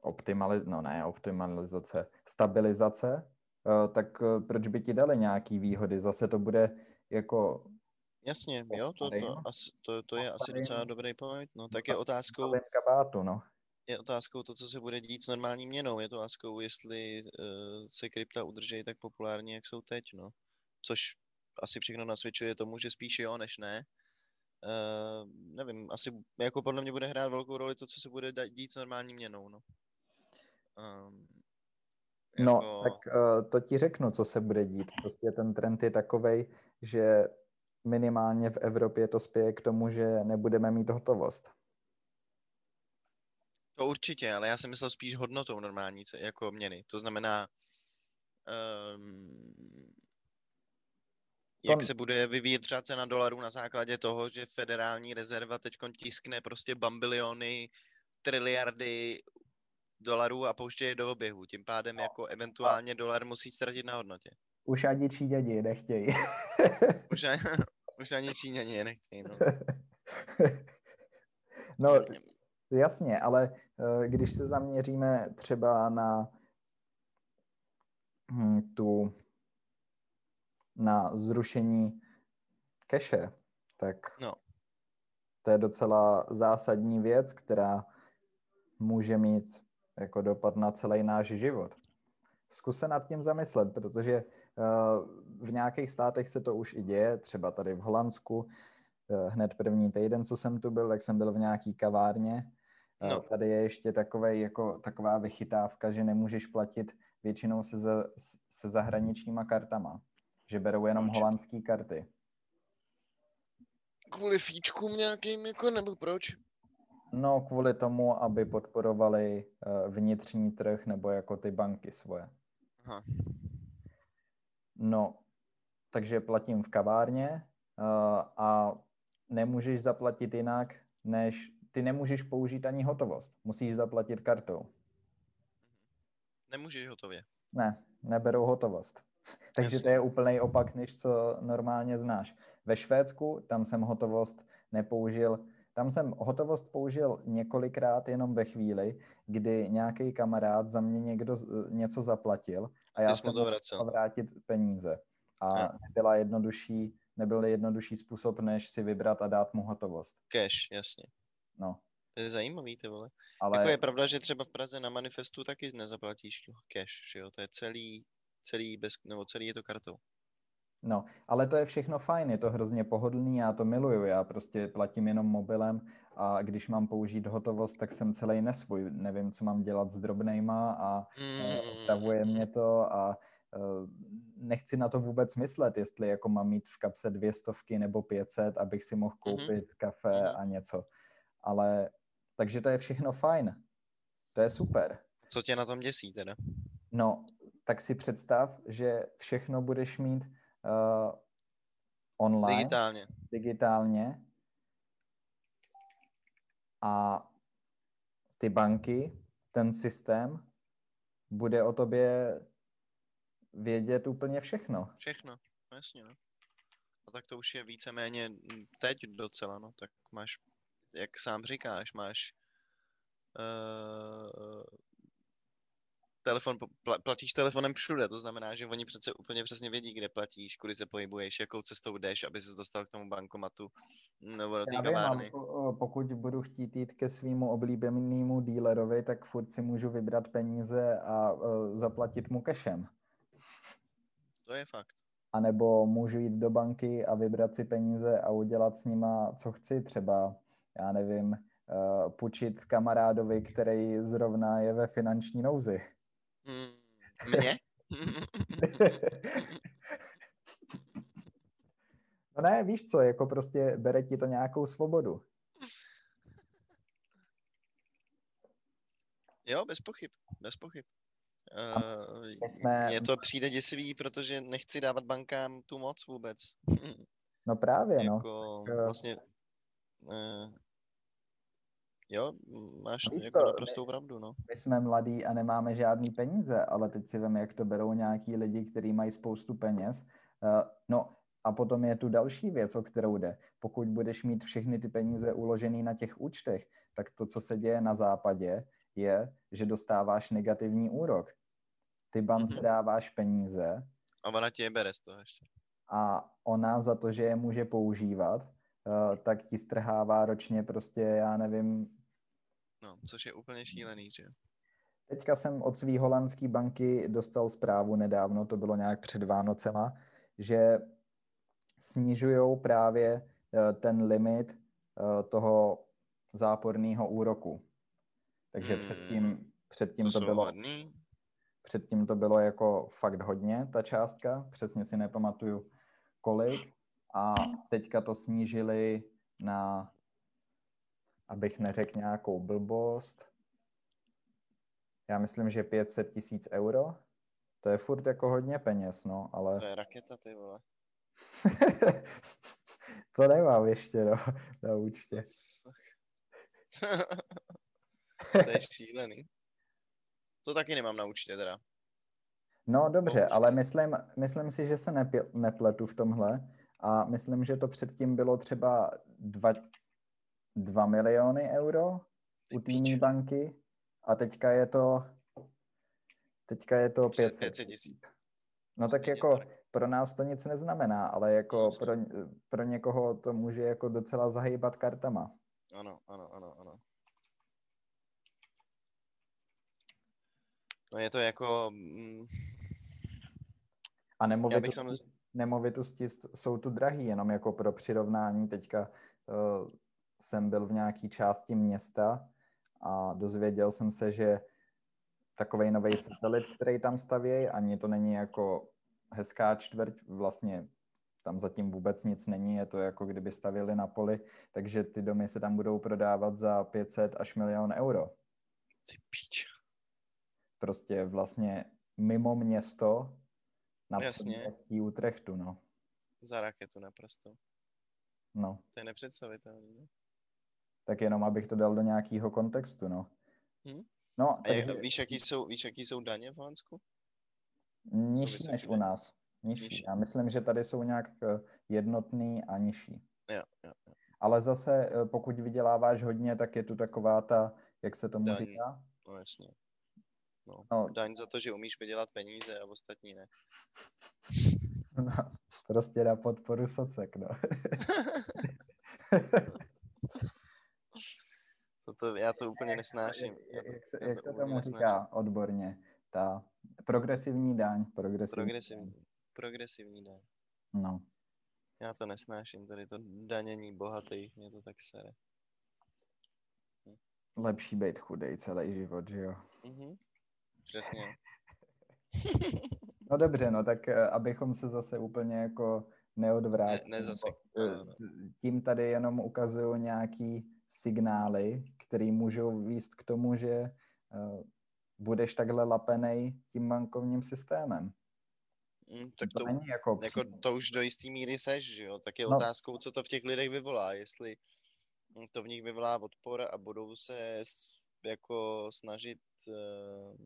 optimalizace, no ne, optimalizace, stabilizace, uh, tak uh, proč by ti dali nějaký výhody? Zase to bude jako Jasně, jo, to, to, to, to je asi docela dobrý point. No, tak je otázkou... Kabátu, no. Je otázkou to, co se bude dít s normální měnou. Je to otázkou, jestli uh, se krypta udrží tak populárně, jak jsou teď, no. Což asi všechno nasvědčuje tomu, že spíš jo, než ne. Uh, nevím, asi jako podle mě bude hrát velkou roli to, co se bude dít s normální měnou, no. Um, No, jako... tak uh, to ti řeknu, co se bude dít. Prostě ten trend je takovej, že minimálně v Evropě to spěje k tomu, že nebudeme mít hotovost. To určitě, ale já jsem myslel spíš hodnotou normální jako měny. To znamená, um, jak to... se bude vyvíjet třeba cena dolarů na základě toho, že federální rezerva teď tiskne prostě bambiliony, triliardy dolarů a pouště je do oběhu. Tím pádem no. jako eventuálně dolar musí ztratit na hodnotě. Už ani Číňani nechtějí. už, ani, (laughs) už ani Číňani nechtějí, no. (laughs) no, jasně, ale eh, když se zaměříme třeba na hm, tu na zrušení keše, tak no. to je docela zásadní věc, která může mít jako dopad na celý náš život. Zkus se nad tím zamyslet, protože v nějakých státech se to už i děje, třeba tady v Holandsku. Uh, hned první týden, co jsem tu byl, tak jsem byl v nějaký kavárně. Uh, no. Tady je ještě takovej, jako, taková vychytávka, že nemůžeš platit většinou se, za, se zahraničníma kartama, že berou jenom proč? holandské karty. Kvůli fíčkům nějakým, jako, nebo proč? No, kvůli tomu, aby podporovali vnitřní trh nebo jako ty banky svoje. Aha. No, takže platím v kavárně uh, a nemůžeš zaplatit jinak, než ty nemůžeš použít ani hotovost. Musíš zaplatit kartou. Nemůžeš hotově. Ne, neberou hotovost. (laughs) Takže to je úplný opak, než co normálně znáš. Ve Švédsku, tam jsem hotovost nepoužil tam jsem hotovost použil několikrát jenom ve chvíli, kdy nějaký kamarád za mě někdo něco zaplatil a já jsem musel vrátit peníze. A nebyla jednodušší, nebyl jednodušší způsob, než si vybrat a dát mu hotovost. Cash, jasně. No. To je zajímavý, ty vole. Ale... Jako je pravda, že třeba v Praze na manifestu taky nezaplatíš cash, že jo? To je celý, celý bez, nebo celý je to kartou. No, ale to je všechno fajn, je to hrozně pohodlný, já to miluju, já prostě platím jenom mobilem a když mám použít hotovost, tak jsem celý nesvůj, nevím, co mám dělat s drobnejma a otravuje mě to a nechci na to vůbec myslet, jestli jako mám mít v kapse dvě stovky nebo pětset, abych si mohl mhm. koupit kafe mhm. a něco. Ale takže to je všechno fajn. To je super. Co tě na tom děsí teda? No, tak si představ, že všechno budeš mít uh, online. Digitálně. Digitálně. A ty banky, ten systém, bude o tobě vědět úplně všechno. Všechno, no jasně, no. A tak to už je víceméně teď docela, no. Tak máš, jak sám říkáš, máš uh, telefon, platíš telefonem všude, to znamená, že oni přece úplně přesně vědí, kde platíš, kudy se pohybuješ, jakou cestou jdeš, aby se dostal k tomu bankomatu nebo do té kavárny. pokud budu chtít jít ke svýmu oblíbenému dílerovi, tak furt si můžu vybrat peníze a uh, zaplatit mu kešem. To je fakt. A nebo můžu jít do banky a vybrat si peníze a udělat s nima, co chci, třeba, já nevím, uh, půjčit kamarádovi, který zrovna je ve finanční nouzi. Mm, mě? (laughs) no ne, víš co, jako prostě bere ti to nějakou svobodu. Jo, bez pochyb, bez pochyb. Uh, jsme... Mně to přijde děsivý, protože nechci dávat bankám tu moc vůbec. No právě, no. jako, no. Vlastně, uh, jo, máš jako to, naprostou pravdu, no. My jsme mladí a nemáme žádný peníze, ale teď si vím, jak to berou nějaký lidi, kteří mají spoustu peněz. Uh, no a potom je tu další věc, o kterou jde. Pokud budeš mít všechny ty peníze uložené na těch účtech, tak to, co se děje na západě, je, že dostáváš negativní úrok ty bance mm-hmm. dáváš peníze. A ona ti je bere z toho ještě. A ona za to, že je může používat, uh, tak ti strhává ročně prostě, já nevím... No, což je úplně šílený, že? Teďka jsem od svý holandské banky dostal zprávu nedávno, to bylo nějak před Vánocema, že snižují právě uh, ten limit uh, toho záporného úroku. Takže hmm, předtím, předtím to, to bylo... Hodný? Předtím to bylo jako fakt hodně, ta částka, přesně si nepamatuju kolik. A teďka to snížili na, abych neřekl nějakou blbost, já myslím, že 500 tisíc euro. To je furt jako hodně peněz, no, ale... To je raketa, ty vole. (laughs) to nemám ještě, no, na účtě. (laughs) to je šílený. To taky nemám na účtě teda. No dobře, ale myslím, myslím si, že se nepletu v tomhle a myslím, že to předtím bylo třeba 2 miliony euro u týmní banky a teďka je to teďka je to 500 tisíc. No tak jako pro nás to nic neznamená, ale jako pro, pro někoho to může jako docela zahýbat kartama. Ano, ano, ano, ano. No je to jako... Mm, a nemovitosti, samozřejmě... nemovitosti jsou tu drahý, jenom jako pro přirovnání. Teďka uh, jsem byl v nějaké části města a dozvěděl jsem se, že takový nový satelit, který tam stavějí, ani to není jako hezká čtvrť, vlastně tam zatím vůbec nic není, je to jako kdyby stavili na poli, takže ty domy se tam budou prodávat za 500 až milion euro. Ty píč prostě vlastně mimo město na předměstí Utrechtu, no. Za raketu naprosto. No. To je nepředstavitelné. No? Tak jenom, abych to dal do nějakého kontextu, no. Hmm? No, A takže... víš, jaký jsou, víš, jaký jsou daně v Holandsku? Nižší než u nás. Nižší. nižší. Já myslím, že tady jsou nějak eh, jednotný a nižší. Jo, jo, jo. Ale zase, eh, pokud vyděláváš hodně, tak je tu taková ta, jak se tomu Daň. říká? No jasně. No, no. Daň za to, že umíš vydělat peníze a ostatní ne. (laughs) No, prostě na podporu socek, no. (laughs) Toto, já to úplně nesnáším. Jak, jak, se, jak to tomu říká odborně? Ta progresivní daň. Progresivní, progresivní, progresivní daň. No. Já to nesnáším, tady to danění bohatých, mě to tak sere. Lepší být chudej celý život, že jo? Mhm. Přesně. no dobře, no tak eh, abychom se zase úplně jako neodvrátili. Ne, ne zase. Eh, tím tady jenom ukazuju nějaký signály, které můžou výst k tomu, že uh, budeš takhle lapenej tím bankovním systémem. Mm, tak to, to, není jako, jako to už do jistý míry seš, že jo? Tak je no. otázkou, co to v těch lidech vyvolá. Jestli to v nich vyvolá odpor a budou se jako snažit uh,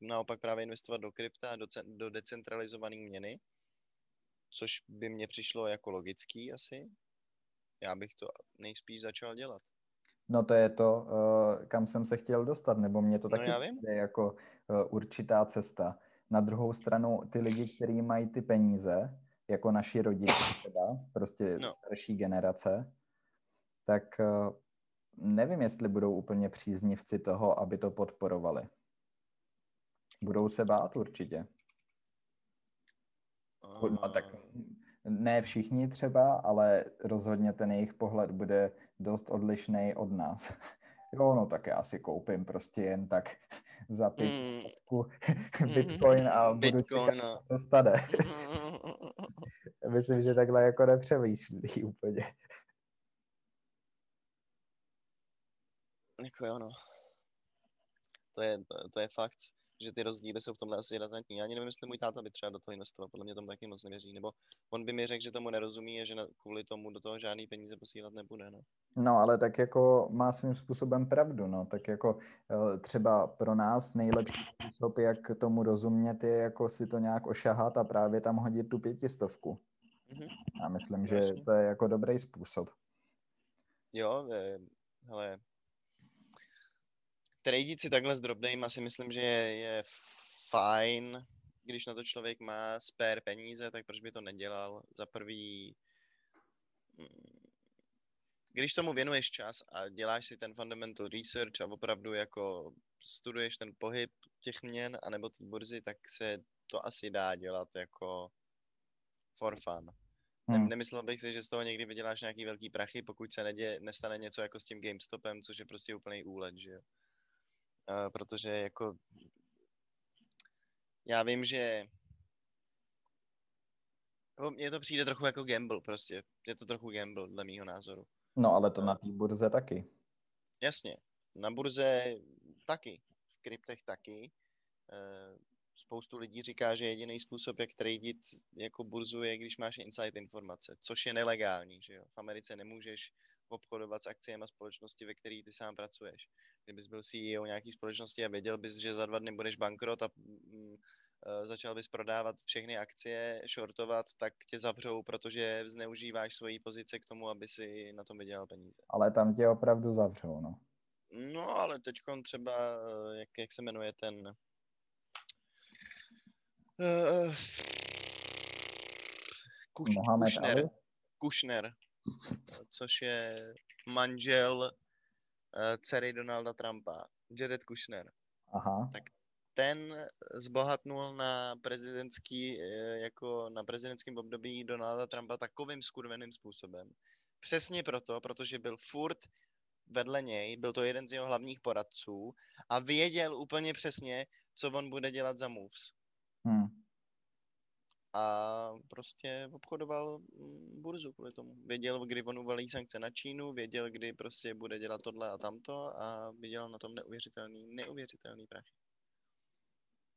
naopak právě investovat do krypta, do, do decentralizované měny, což by mně přišlo jako logický asi. Já bych to nejspíš začal dělat. No to je to, uh, kam jsem se chtěl dostat, nebo mě to no taky no je jako uh, určitá cesta. Na druhou stranu ty lidi, kteří mají ty peníze, jako naši rodiče (coughs) teda, prostě no. starší generace, tak uh, nevím, jestli budou úplně příznivci toho, aby to podporovali. Budou se bát určitě. No, tak ne všichni třeba, ale rozhodně ten jejich pohled bude dost odlišný od nás. (laughs) Jo, no tak já si koupím prostě jen tak (laughs) za pětku mm. bitcoin a budu bitcoin, čekat, no. co stane. (laughs) Myslím, že takhle jako nepřemýšlí úplně. Jako jo, no. To je, to, to je fakt že ty rozdíly jsou v tomhle asi razantní. Já ani nevím, jestli můj táta by třeba do toho investoval, podle mě tomu taky moc nevěří. Nebo on by mi řekl, že tomu nerozumí a že na, kvůli tomu do toho žádný peníze posílat nebude. No. no, ale tak jako má svým způsobem pravdu. No. Tak jako eh, třeba pro nás nejlepší způsob, jak tomu rozumět, je jako si to nějak ošahat a právě tam hodit tu pětistovku. Mm-hmm. Já myslím, že to je jako dobrý způsob. Jo, je, hele, tradeit si takhle s drobným asi myslím, že je, je fajn, když na to člověk má spare peníze, tak proč by to nedělal? Za prvý, mm, když tomu věnuješ čas a děláš si ten fundamental research a opravdu jako studuješ ten pohyb těch měn anebo té burzy, tak se to asi dá dělat jako for fun. Hmm. Nemyslel bych si, že z toho někdy vyděláš nějaký velký prachy, pokud se nedě, nestane něco jako s tím GameStopem, což je prostě úplný úlet, že jo uh, protože jako já vím, že no, mně to přijde trochu jako gamble prostě. Je to trochu gamble, dle mýho názoru. No, ale to na té burze taky. Jasně. Na burze taky. V kryptech taky. Uh, spoustu lidí říká, že jediný způsob, jak tradit jako burzu, je, když máš insight informace, což je nelegální, že jo. V Americe nemůžeš obchodovat s akciemi společnosti, ve které ty sám pracuješ. Kdybys byl CEO nějaký společnosti a věděl bys, že za dva dny budeš bankrot a mm, e, začal bys prodávat všechny akcie, shortovat, tak tě zavřou, protože zneužíváš svoji pozice k tomu, aby si na tom vydělal peníze. Ale tam tě opravdu zavřou, no. No, ale teď třeba, e, jak, jak se jmenuje ten... Uh, Kuš, Kušner. Kušner což je manžel uh, dcery Donalda Trumpa, Jared Kushner. Aha. Tak ten zbohatnul na prezidentský, eh, jako na prezidentském období Donalda Trumpa takovým skurveným způsobem. Přesně proto, protože byl furt vedle něj, byl to jeden z jeho hlavních poradců a věděl úplně přesně, co on bude dělat za moves. Hmm a prostě obchodoval mm, burzu kvůli tomu. Věděl, kdy on uvalí sankce na Čínu, věděl, kdy prostě bude dělat tohle a tamto a vydělal na tom neuvěřitelný, neuvěřitelný prachy.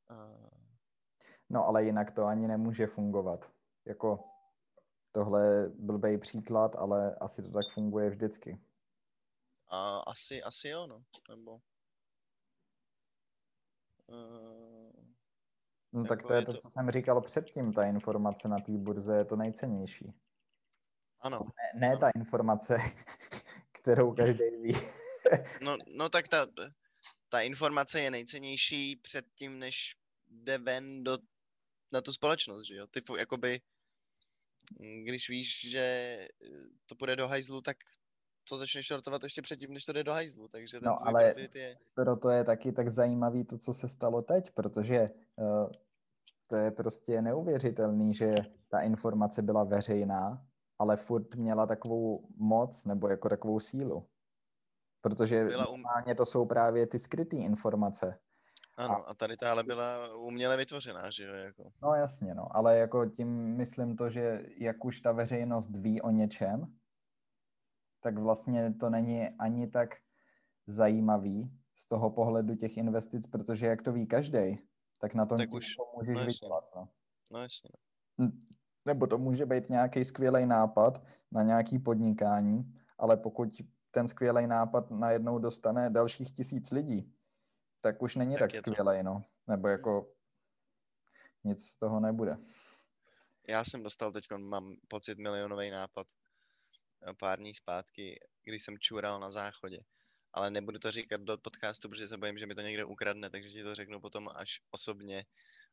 A... No ale jinak to ani nemůže fungovat. Jako tohle je blbej příklad, ale asi to tak funguje vždycky. A asi, asi jo, no. Nebo... Uh... No tak to je to, co jsem říkal předtím, ta informace na té burze je to nejcennější. Ano. Ne, ne ano. ta informace, (laughs) kterou každý ví. (laughs) no, no tak ta, ta informace je nejcennější předtím, než jde ven do, na tu společnost, že jo? Ty jakoby, když víš, že to půjde do hajzlu, tak to začneš šortovat ještě předtím, než to jde do hajzlu, takže ten no, ale je... proto je taky tak zajímavý to, co se stalo teď, protože uh, to je prostě neuvěřitelný, že ta informace byla veřejná, ale furt měla takovou moc nebo jako takovou sílu. Protože byla um... normálně to jsou právě ty skryté informace. Ano, a, a tady ta ale byla uměle vytvořená, že jo? Jako. No jasně, no, ale jako tím myslím to, že jak už ta veřejnost ví o něčem, tak vlastně to není ani tak zajímavý z toho pohledu těch investic, protože jak to ví každý, tak na tom tak už, můžeš no vydělat. No. no jasně. Nebo to může být nějaký skvělý nápad na nějaký podnikání, ale pokud ten skvělý nápad najednou dostane dalších tisíc lidí, tak už není tak, tak skvělý, no. Nebo jako nic z toho nebude. Já jsem dostal teď, mám pocit, milionový nápad pár dní zpátky, když jsem čural na záchodě. Ale nebudu to říkat do podcastu, protože se bojím, že mi to někdo ukradne, takže ti to řeknu potom až osobně,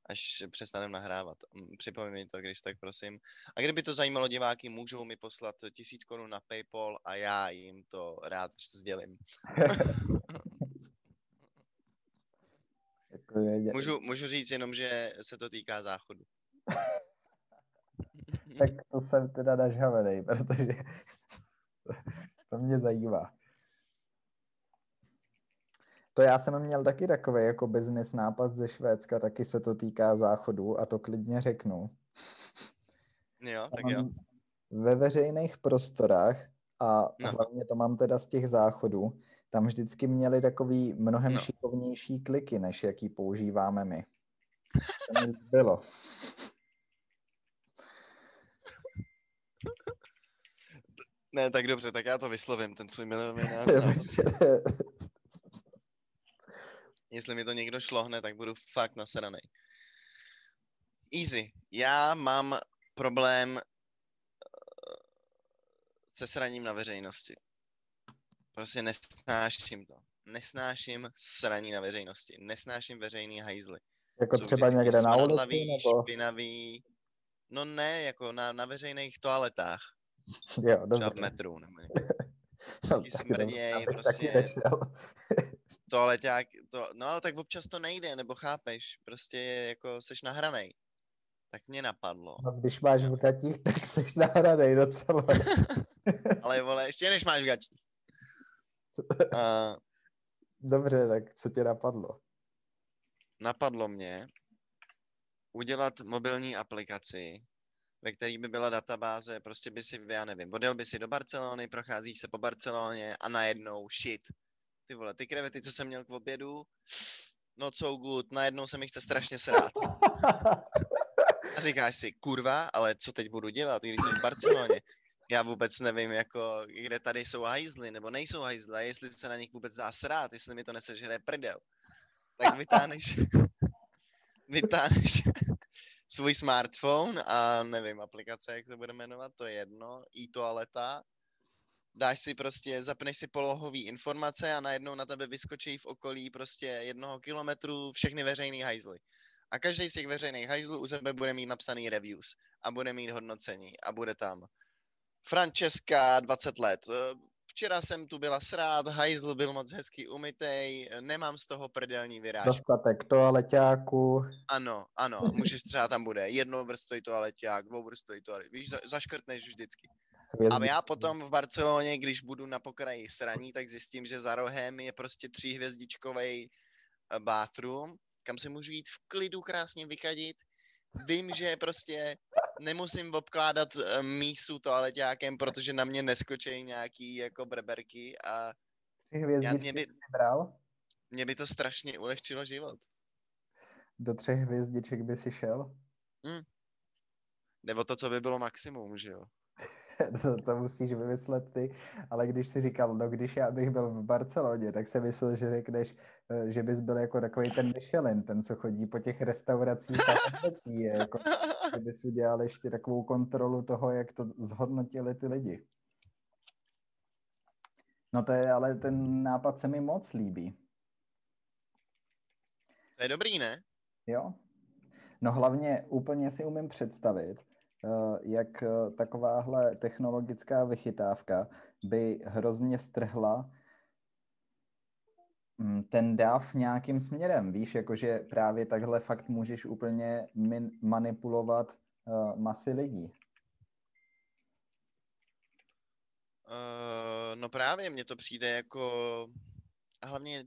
až přestanem nahrávat. Připomeň mi to, když tak prosím. A kdyby to zajímalo diváky, můžou mi poslat tisíc korun na Paypal a já jim to rád sdělím. (laughs) Jako můžu, můžu říct jenom, že se to týká záchodu. (laughs) (laughs) tak to jsem teda nažhavený, (laughs) protože to mě zajímá. To já jsem měl taky takový jako business nápad ze Švédska, taky se to týká záchodu a to klidně řeknu. Jo, tak jo. Ve veřejných prostorách a no. hlavně to mám teda z těch záchodů, tam vždycky měli takový mnohem no. šikovnější kliky, než jaký používáme my. To mi bylo. Ne, tak dobře, tak já to vyslovím, ten svůj milionový (laughs) Jestli mi to někdo šlohne, tak budu fakt nasranej. Easy. Já mám problém eh, se sraním na veřejnosti. Prostě nesnáším to. Nesnáším sraní na veřejnosti. Nesnáším veřejný hajzly. Jako Jsou třeba někde na ulici? Nebo... špinavý. No ne, jako na, na veřejných toaletách. (laughs) Jo, Třeba v metru. Nebo (laughs) no, smrděj, prostě. (laughs) Toaleťák, to, no ale tak občas to nejde, nebo chápeš, prostě jako seš nahranej. Tak mě napadlo. No když máš v gatích, tak seš nahranej docela. ale vole, ještě než máš v gatích. A... Dobře, tak co tě napadlo? Napadlo mě udělat mobilní aplikaci, ve který by byla databáze, prostě by si, já nevím, odjel by si do Barcelony, procházíš se po Barceloně a najednou shit. Ty vole, ty krevety, co jsem měl k obědu, not so good, najednou se mi chce strašně srát. A říkáš si, kurva, ale co teď budu dělat, když jsem v Barceloně? já vůbec nevím, jako, kde tady jsou hajzly, nebo nejsou hajzly, jestli se na nich vůbec dá srát, jestli mi to nesežere prdel. Tak vytáhneš, (laughs) vytáhneš svůj smartphone a nevím, aplikace, jak se bude jmenovat, to je jedno, i toaleta, dáš si prostě, zapneš si polohový informace a najednou na tebe vyskočí v okolí prostě jednoho kilometru všechny veřejné hajzly. A každý z těch veřejných hajzlů u sebe bude mít napsaný reviews a bude mít hodnocení a bude tam Francesca, 20 let. Včera jsem tu byla srát, hajzl byl moc hezky umytej, nemám z toho prdelní vyrážku. Dostatek toaleťáku. Ano, ano, můžeš třeba tam bude jedno vrstvoj toaleťák, dvou vrstvoj toaleťák, víš, za, zaškrtneš vždycky. A já potom v Barceloně, když budu na pokraji sraní, tak zjistím, že za rohem je prostě tříhvězdičkový eh, bathroom, kam se můžu jít v klidu krásně vykadit. Vím, že prostě nemusím obkládat eh, mísu toaleťákem, protože na mě neskočí nějaký jako breberky a já, mě by, bral? Mě by to strašně ulehčilo život. Do třech hvězdiček by si šel? Hmm. Nebo to, co by bylo maximum, že jo? (laughs) to, to musíš vymyslet ty, ale když si říkal, no když já bych byl v Barceloně, tak jsem myslel, že řekneš, eh, že bys byl jako takový ten Michelin, ten, co chodí po těch restauracích a (laughs) je, jako, že bys udělal ještě takovou kontrolu toho, jak to zhodnotili ty lidi. No to je, ale ten nápad se mi moc líbí. To je dobrý, ne? Jo. No hlavně úplně si umím představit, Eh, jak eh, takováhle technologická vychytávka by hrozně strhla ten dáv nějakým směrem, víš, jakože právě takhle fakt můžeš úplně min- manipulovat uh, masy lidí. Uh, no právě, mně to přijde jako, a hlavně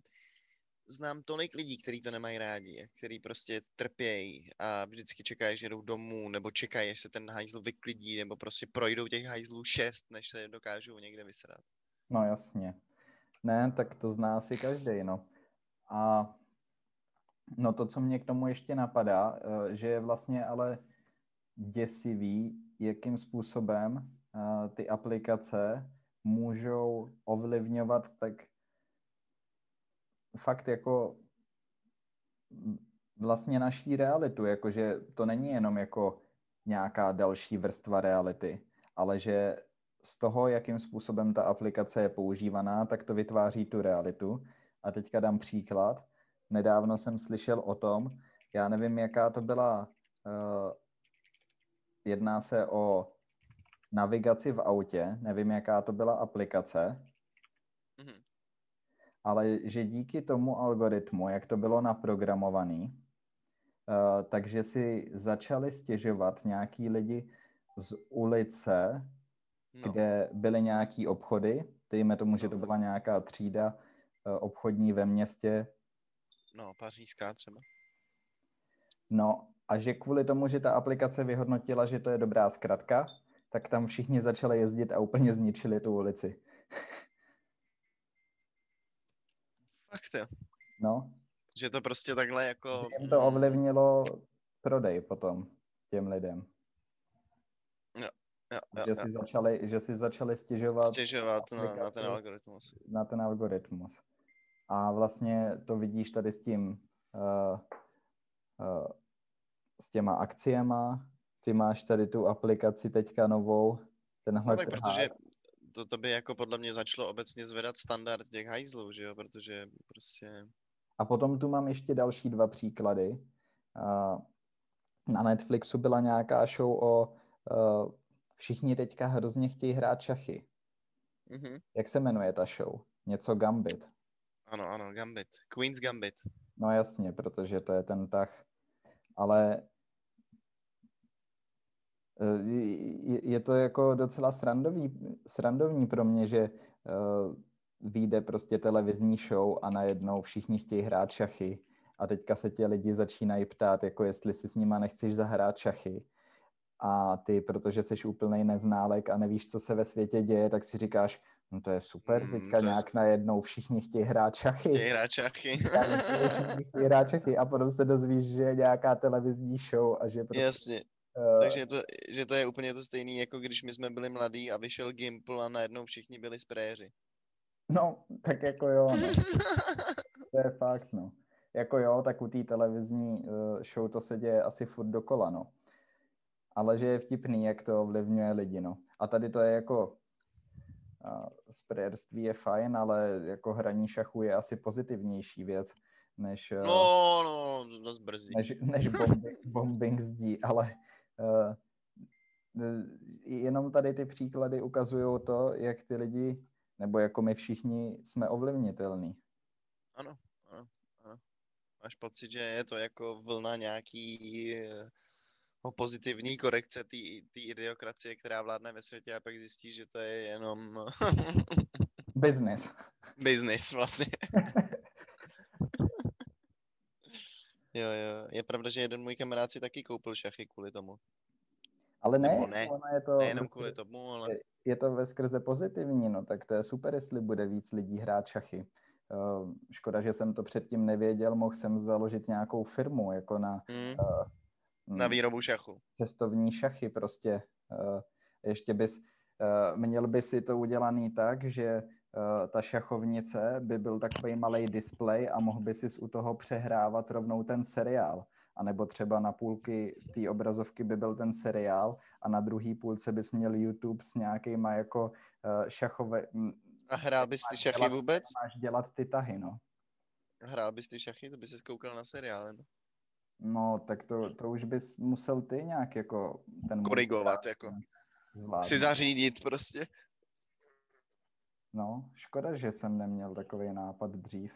znám tolik lidí, kteří to nemají rádi, kteří prostě trpějí a vždycky čekají, že jdou domů, nebo čekají, až se ten hajzl vyklidí, nebo prostě projdou těch hajzlů šest, než se dokážou někde vysrat. No jasně. Ne, tak to zná si každý, no. A no to, co mě k tomu ještě napadá, eh, že je vlastně ale děsivý, jakým způsobem eh, ty aplikace můžou ovlivňovat tak fakt jako vlastně naší realitu, jakože to není jenom jako nějaká další vrstva reality, ale že z toho, jakým způsobem ta aplikace je používaná, tak to vytváří tu realitu. A teďka dám příklad. Nedávno jsem slyšel o tom, já nevím, jaká to byla, uh, jedná se o navigaci v autě, nevím, jaká to byla aplikace, mm-hmm. ale že díky tomu algoritmu, jak to bylo naprogramovaný, uh, takže si začali stěžovat nějaký lidi z ulice, no. kde byly nějaký obchody, dejme tomu, že to byla nějaká třída uh, obchodní ve městě. No, pařížská třeba. No a že kvůli tomu, že ta aplikace vyhodnotila, že to je dobrá zkratka, tak tam všichni začali jezdit a úplně zničili tu ulici. Fakt jo. No. Že to prostě takhle jako... Jim to ovlivnilo prodej potom těm lidem. Jo, jo, že, si jo. Začali, že si začali stěžovat, stěžovat na, na ten algoritmus. Na ten algoritmus. A vlastně to vidíš tady s tím, uh, uh, s těma akciema, ty máš tady tu aplikaci teďka novou, tenhle No tak trhák. protože to, to by jako podle mě začalo obecně zvedat standard těch hajzlů, že jo, protože prostě... A potom tu mám ještě další dva příklady. Uh, na Netflixu byla nějaká show o uh, všichni teďka hrozně chtějí hrát šachy. Mm-hmm. Jak se jmenuje ta show? Něco Gambit. Ano, ano, Gambit. Queen's Gambit. No jasně, protože to je ten tah. Ale eh, je to jako docela srandový, srandovní pro mě, že uh, vyjde prostě televizní show a najednou všichni chtějí hrát šachy a teďka se tě lidi začínají ptát, jako jestli si s nima nechceš zahrát šachy a ty, protože jsi úplný neználek a nevíš, co se ve světě děje, tak si říkáš, no to je super, mm, teďka nějak je... najednou všichni chtějí hrát šachy. Chtějí hrát šachy. (laughs) chtějí hrát šachy a potom se dozvíš, že je nějaká televizní show a že prostě... Jasně. Uh... Takže to, že to je úplně to stejné, jako když my jsme byli mladí a vyšel Gimple a najednou všichni byli spréři. No, tak jako jo, no. (laughs) to je fakt, no. Jako jo, tak u té televizní uh, show to se děje asi furt dokola, no ale že je vtipný, jak to ovlivňuje lidi, no. A tady to je jako sprayerství je fajn, ale jako hraní šachu je asi pozitivnější věc, než, no, no, dost brzy. než, než (laughs) bombing, bombing zdí, ale uh, jenom tady ty příklady ukazují to, jak ty lidi, nebo jako my všichni jsme ovlivnitelní. Ano, ano, ano. Máš pocit, že je to jako vlna nějaký o pozitivní korekce té idiokracie, která vládne ve světě a pak zjistíš, že to je jenom... (laughs) Business. (laughs) Business vlastně. (laughs) jo, jo. Je pravda, že jeden můj kamarád si taky koupil šachy kvůli tomu. Ale ne, ne, je to nejenom kvůli tomu, ale... Je, je to ve skrze pozitivní, no tak to je super, jestli bude víc lidí hrát šachy. Uh, škoda, že jsem to předtím nevěděl, mohl jsem založit nějakou firmu, jako na mm. uh, na hmm. výrobu šachu. Cestovní šachy prostě. Uh, ještě bys, uh, měl by si to udělaný tak, že uh, ta šachovnice by byl takový malý display a mohl by si u toho přehrávat rovnou ten seriál. A nebo třeba na půlky té obrazovky by byl ten seriál a na druhý půlce bys měl YouTube s nějakýma jako uh, šachové... A hrál bys ty šachy dělat, vůbec? Máš dělat ty tahy, no. Hrál bys ty šachy? To by se koukal na seriál, no. No, tak to, to už bys musel ty nějak jako ten... Korigovat, jako. Zvládnout. Si zařídit prostě. No, škoda, že jsem neměl takový nápad dřív.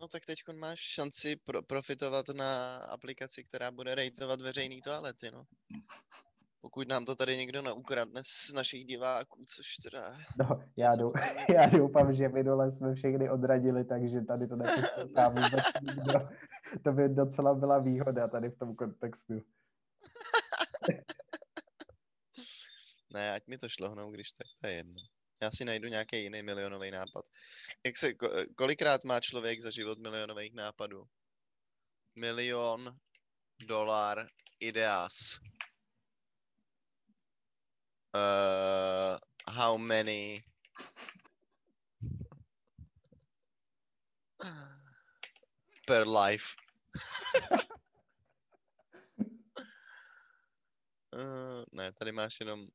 No tak teď máš šanci pro, profitovat na aplikaci, která bude rejtovat veřejný toalety, no. Pokud nám to tady někdo neukradne z našich diváků, což teda... No, já, dou, (laughs) já doufám, že minule jsme všechny odradili, takže tady to neposlouchá vůbec nikdo. (laughs) To by docela byla výhoda tady v tom kontextu. (laughs) ne, ať mi to šlohnou, když tak to je jedno. Já si najdu nějaký jiný milionový nápad. Jak se, kolikrát má člověk za život milionových nápadů? Milion dolar ideas. Uh, how many per life? (laughs) uh, ne, tady máš jenom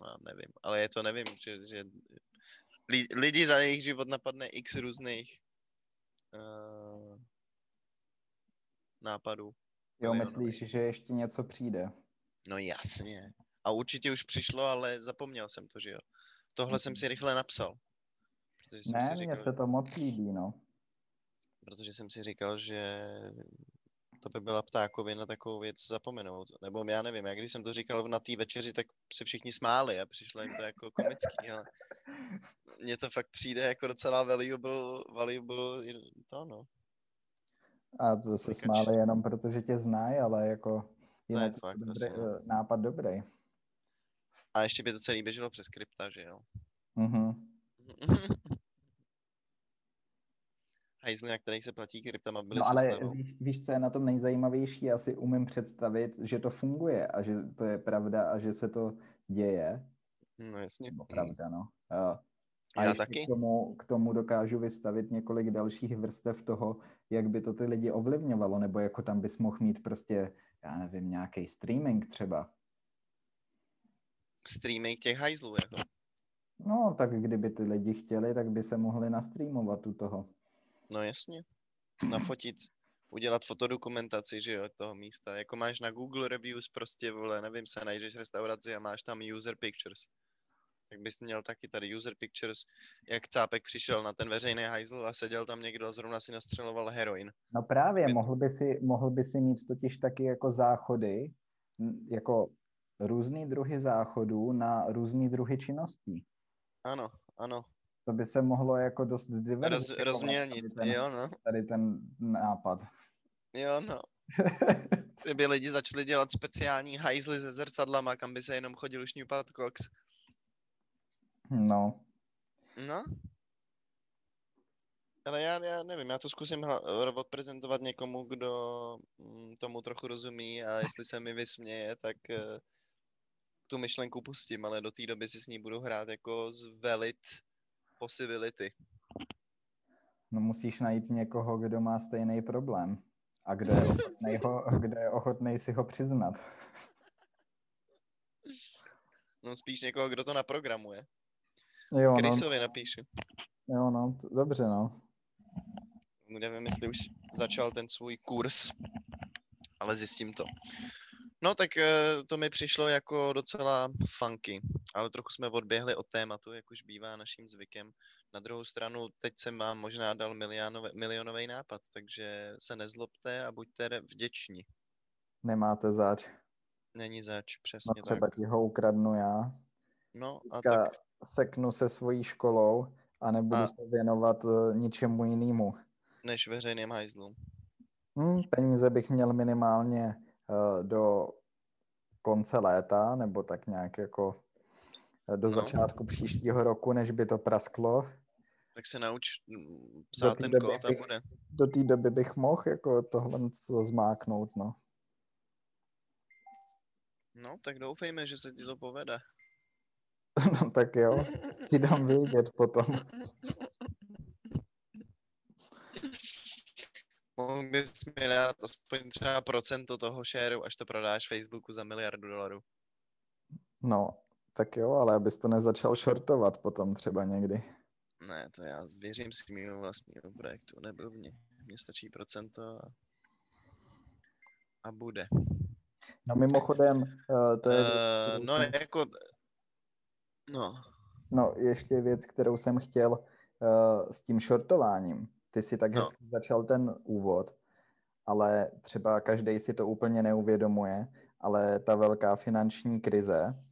no, nevím, ale je to nevím, že, že lidi za jejich život napadne x různých uh, nápadů. Jo, myslíš, že ještě něco přijde? No jasně. A určitě už přišlo, ale zapomněl jsem to, že jo. Tohle jsem si rychle napsal. ne, si říkal, mně se to moc líbí, no. Protože jsem si říkal, že to by byla ptákovina takovou věc zapomenout. Nebo já nevím, já když jsem to říkal na té večeři, tak se všichni smáli a přišlo jim to jako komický, (laughs) ale mně to fakt přijde jako docela valuable, valuable to no. A to se smáli jenom protože tě znají, ale jako to je fakt, dobrý, to nápad dobrý. A ještě by to celý běželo přes krypta, že jo? Mhm. hajzly, na kterých se platí kryptama, byly No ale víš, víš, co je na tom nejzajímavější? Já si umím představit, že to funguje a že to je pravda a že se to děje. No jasně. To pravda, no. A Já taky. K tomu, k tomu dokážu vystavit několik dalších vrstev toho, jak by to ty lidi ovlivňovalo, nebo jako tam bys mohl mít prostě, já nevím, nějaký streaming třeba. Streaming těch hajzlů, jako. No, tak kdyby ty lidi chtěli, tak by se mohli nastreamovat u toho. No jasně. Nafotit, udělat fotodokumentaci, že jo, toho místa. Jako máš na Google Reviews prostě, vole, nevím, se najdeš restauraci a máš tam user pictures. Tak bys měl taky tady user pictures, jak Cápek přišel na ten veřejný hajzl a seděl tam někdo a zrovna si nastřeloval heroin. No právě, By... mohl by, si, mohl by si mít totiž taky jako záchody, jako různý druhy záchodů na různý druhy činností. Ano, ano to by se mohlo jako dost Roz, rozmělnit, tady ten, jo no. Tady ten nápad. Jo no. (laughs) Kdyby lidi začali dělat speciální hajzly se zrcadlama, kam by se jenom chodil šňupat koks. No. No. Ale já, já nevím, já to zkusím odprezentovat někomu, kdo mm, tomu trochu rozumí a jestli se mi vysměje, tak uh, tu myšlenku pustím, ale do té doby si s ní budu hrát jako zvelit possibility. No musíš najít někoho, kdo má stejný problém a kdo je ochotný, ho, (laughs) kdo je ochotný si ho přiznat. No spíš někoho, kdo to naprogramuje. Jo, Chrisovi no. napíšu. Jo, no, t- dobře, no. Nevím, jestli už začal ten svůj kurz, ale zjistím to. No tak eh, to mi přišlo jako docela funky, ale trochu jsme odběhli od tématu, jak už bývá naším zvykem. Na druhou stranu, teď jsem vám možná dal milionový nápad, takže se nezlobte a buďte vděční. Nemáte zač. Není zač, přesně no, třeba tak. ti ho ukradnu já. No a Teďka tak... seknu se svojí školou a nebudu a... se věnovat uh, ničemu jinému. Než veřejným hajzlům. Hmm, peníze bych měl minimálně Eh, do konce léta, nebo tak nějak jako eh, do no. začátku příštího roku, než by to prasklo. Tak se nauč mm, psát ten kód a bude. Do té doby bych mohl jako tohle zmáknout, no. No, tak doufejme, že se ti to povede. (laughs) no tak jo, ti dám vědět potom. (laughs) Mohl bys mi dát aspoň třeba procento toho shareu, až to prodáš Facebooku za miliardu dolarů. No, tak jo, ale abys to nezačal shortovat potom třeba někdy. Ne, to já věřím si mimo vlastního projektu, nebyl mě. Mně stačí procento a, a bude. No mimochodem, uh, to je... Uh, no jako, no, No, ještě věc, kterou jsem chtěl uh, s tím shortováním. Ty si tak no. hezky začal ten úvod, ale třeba každý si to úplně neuvědomuje, ale ta velká finanční krize,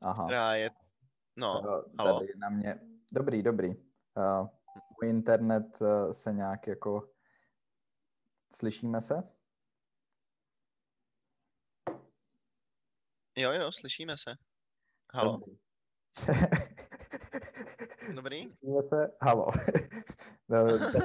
aha. Která je, no, halo. Tady na mě, dobrý, dobrý. Uh, můj internet uh, se nějak jako, slyšíme se? Jo, jo, slyšíme se. Halo. (laughs) Dobrý? Slyšíme se? Halo. (laughs) no, tak,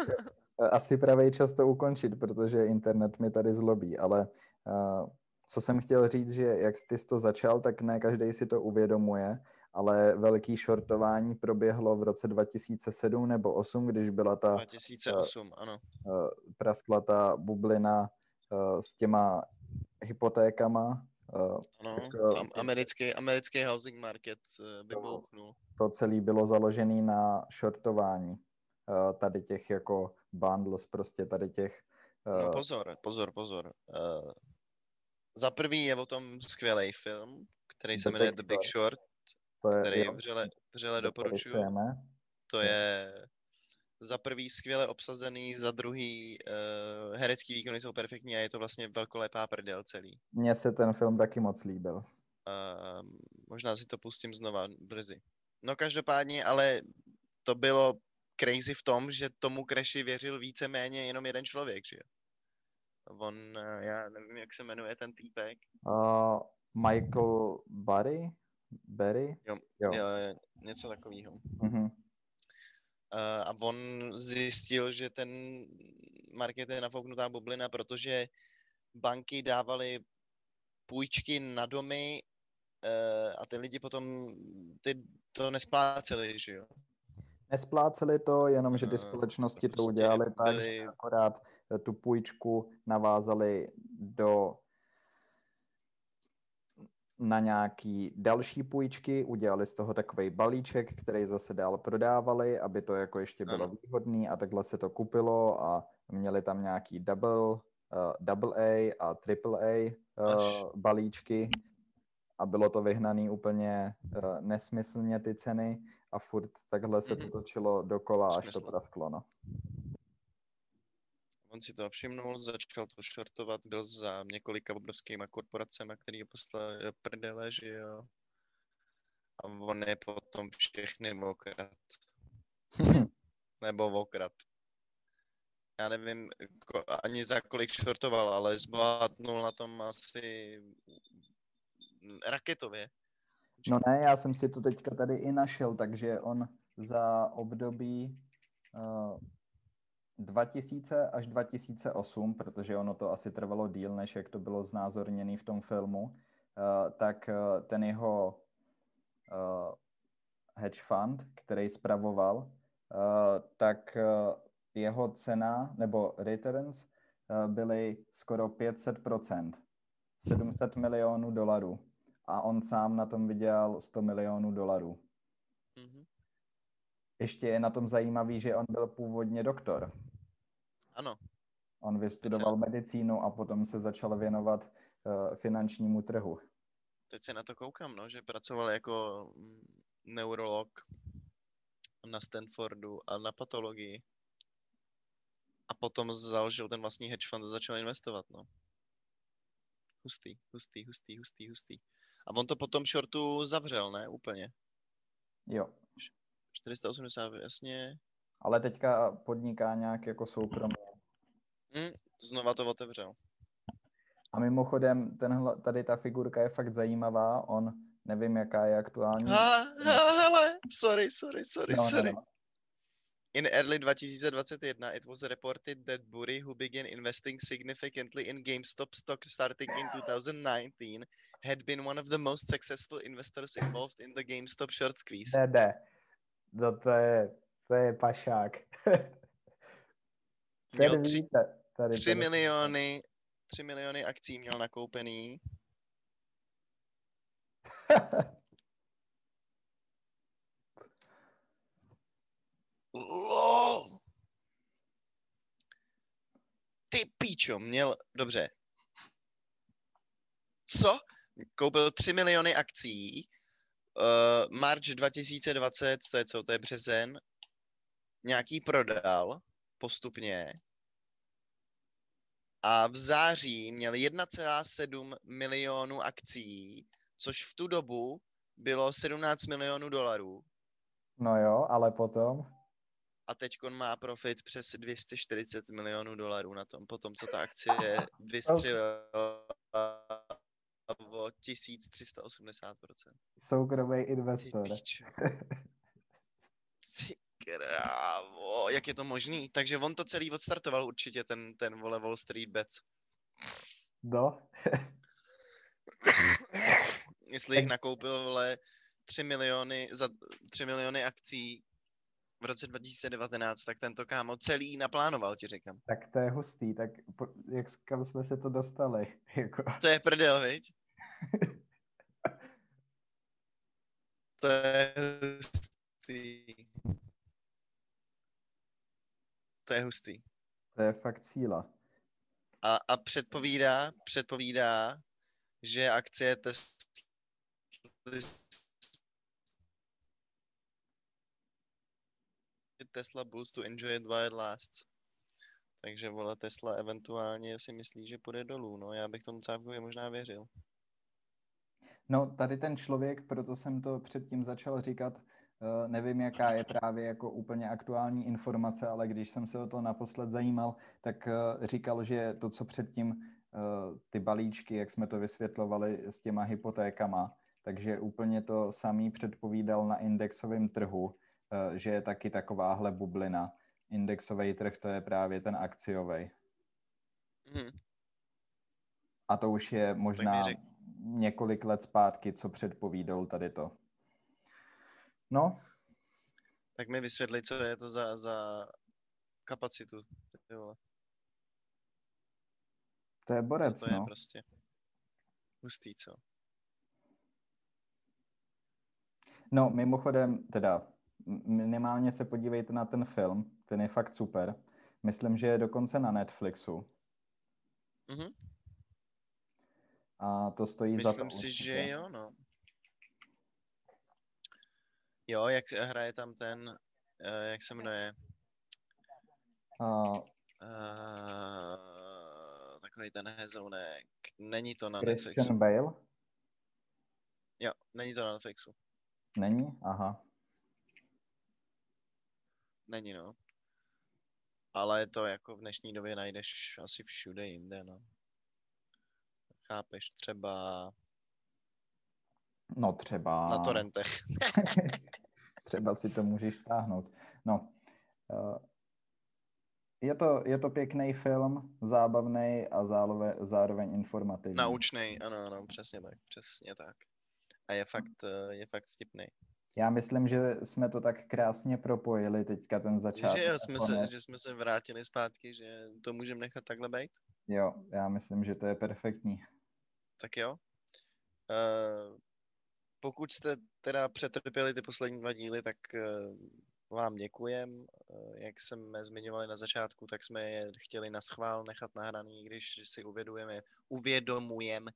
eh, asi pravý čas to ukončit, protože internet mi tady zlobí, ale uh, co jsem chtěl říct, že jak jsi to začal, tak ne každý si to uvědomuje, ale velký shortování proběhlo v roce 2007 nebo 2008, když byla ta 2008, uh, ano. Uh, praskla ta bublina uh, s těma hypotékama Ano, tak, americký, americký housing market by To, to celé bylo založené na shortování uh, tady těch jako bundles, prostě tady těch... Uh, no pozor, pozor, pozor. Za prvý je o tom skvělý film, který se jmenuje The Big Short, to je, který jo, vřele, vřele doporučuji. To je za prvý skvěle obsazený, za druhý uh, herecký výkony jsou perfektní a je to vlastně velkolepá prdel celý. Mně se ten film taky moc líbil. Uh, možná si to pustím znova brzy. No každopádně, ale to bylo crazy v tom, že tomu Crashi věřil víceméně jenom jeden člověk, že jo? On, uh, já nevím, jak se jmenuje ten týpek. Uh, Michael Barry? Barry? Jo, jo. jo něco takového. Uh-huh. Uh, a on zjistil, že ten market je nafouknutá bublina, protože banky dávaly půjčky na domy uh, a ty lidi potom ty to nespláceli, že jo? Nespláceli to, jenom že ty společnosti to udělali tak, že akorát tu půjčku navázali do na nějaký další půjčky, udělali z toho takový balíček, který zase dál prodávali, aby to jako ještě bylo ano. výhodný a takhle se to kupilo a měli tam nějaký double, uh, double A a triple A uh, balíčky a bylo to vyhnaný úplně uh, nesmyslně ty ceny a furt takhle se to točilo dokola, až to prasklo, no. On si to všimnul, začal to shortovat, byl za několika obrovskýma korporacemi, který ho poslali do prdele, že jo. A on je potom všechny okrat. (laughs) Nebo okrat. Já nevím ani za kolik shortoval, ale zbohatnul na tom asi raketově. No ne, já jsem si to teďka tady i našel, takže on za období uh, 2000 až 2008, protože ono to asi trvalo díl, než jak to bylo znázorněné v tom filmu, uh, tak uh, ten jeho uh, hedge fund, který spravoval, uh, tak uh, jeho cena nebo returns uh, byly skoro 500%, 700 milionů dolarů. A on sám na tom vydělal 100 milionů dolarů. Mm-hmm. Ještě je na tom zajímavý, že on byl původně doktor. Ano. On vystudoval se... medicínu a potom se začal věnovat uh, finančnímu trhu. Teď se na to koukám, no, že pracoval jako mm, neurolog na Stanfordu a na patologii. A potom založil ten vlastní hedge fund a začal investovat, no. Hustý, hustý, hustý, hustý, hustý. A on to potom shortu zavřel, ne? Úplně. Jo. 480, jasně. Ale teďka podniká nějak jako soukromně. Hmm, znova to otevřel. A mimochodem, tenhle, tady ta figurka je fakt zajímavá. On, nevím, jaká je aktuální. Ha, ha, hele, sorry, sorry, sorry, no, sorry. No, no. In early 2021, it was reported that Burry, who began investing significantly in GameStop stock starting in 2019, had been one of the most successful investors involved in the GameStop short squeeze. Ne, ne. No to je, to je pašák. (laughs) Měl tři, tady, 3 miliony, 3 miliony akcí měl nakoupený. LOL. (laughs) Ty píčo, měl, dobře. Co? Koupil 3 miliony akcí, uh, March 2020, to je co, to je březen, nějaký prodal postupně a v září měl 1,7 milionů akcí, což v tu dobu bylo 17 milionů dolarů. No jo, ale potom? A teď má profit přes 240 milionů dolarů na tom, potom co ta akcie (laughs) vystřelila o 1380%. Soukromý investor. Ty (laughs) krávo, jak je to možný? Takže on to celý odstartoval určitě, ten, ten vole Wall Street Bets. No. (laughs) Jestli jich nakoupil, vole, 3 miliony, za 3 miliony akcí v roce 2019, tak tento kámo celý naplánoval, ti říkám. Tak to je hustý, tak po, jak kam jsme se to dostali? (laughs) Jako... To je prdel, viď? (laughs) to je hustý. To je hustý. To je fakt síla. A, a předpovídá, předpovídá, že akcie Tesla Tesla Boost to enjoy it while it lasts. Takže vole Tesla eventuálně si myslí, že půjde dolů. No já bych tomu cápkovi možná věřil. No tady ten člověk, proto jsem to předtím začal říkat, nevím, jaká je právě jako úplně aktuální informace, ale když jsem se o to naposled zajímal, tak uh, říkal, že to, co předtím uh, ty balíčky, jak jsme to vysvětlovali s těma hypotékama, takže úplně to samý předpovídal na indexovém trhu, Eh, že je taky takováhle bublina. Indexový trh to je právě ten akciový. Hmm. A to už je možná několik let zpátky, co předpovídal tady to. No. Tak mi vysvětli, co je to za, za kapacitu. To je borec, co to no. je prostě? Hustý, co? No, mimochodem, teda minimálně se podívejte na ten film, ten je fakt super. Myslím, že je dokonce na Netflixu. Mm-hmm. A to stojí Myslím za to. Myslím si, že jo, no. Jo, jak hraje tam ten, uh, jak se jmenuje? Uh, uh, takový ten hezounek. Není to na Christian Netflixu. Bale? Jo, není to na Netflixu. Není? Aha. Není, no. Ale to jako v dnešní době najdeš asi všude jinde, no. Chápeš, třeba... No třeba... Na torrentech. (laughs) (laughs) třeba si to můžeš stáhnout. No, uh, je to, je to pěkný film, zábavný a zároveň, zároveň informativní. Naučný, ano, ano, přesně tak, přesně tak. A je fakt, eh, je fakt vtipný. Já myslím, že jsme to tak krásně propojili teďka ten začátek. Že, jsme se, že jsme se vrátili zpátky, že to můžeme nechat takhle být? Jo, já myslím, že to je perfektní. Tak jo. Uh, pokud jste teda přetrpěli ty poslední dva díly, tak uh, vám děkujem. Uh, jak jsme zmiňovali na začátku, tak jsme je chtěli na schvál nechat nahraný, když si uvědomujeme, uvědomujeme,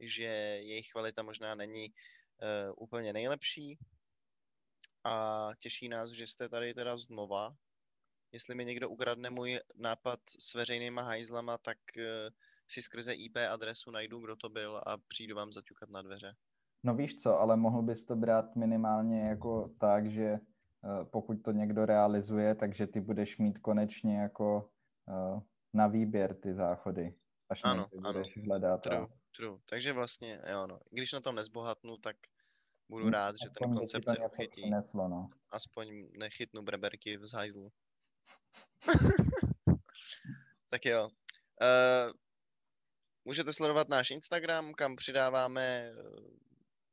že jejich kvalita možná není uh, úplně nejlepší, a těší nás, že jste tady teda znova. Jestli mi někdo ukradne můj nápad s veřejnýma hajzlama, tak si skrze IP adresu najdu, kdo to byl a přijdu vám zaťukat na dveře. No víš co, ale mohl bys to brát minimálně jako tak, že uh, pokud to někdo realizuje, takže ty budeš mít konečně jako uh, na výběr ty záchody, až ano, budeš ano. hledat. True, a... true. Takže vlastně, jo no. Když na tom nezbohatnu, tak Budu rád, že ten koncept se uchytí. Přineslo, no. Aspoň nechytnu breberky v zajzlu. (laughs) tak jo. Uh, můžete sledovat náš Instagram, kam přidáváme eh,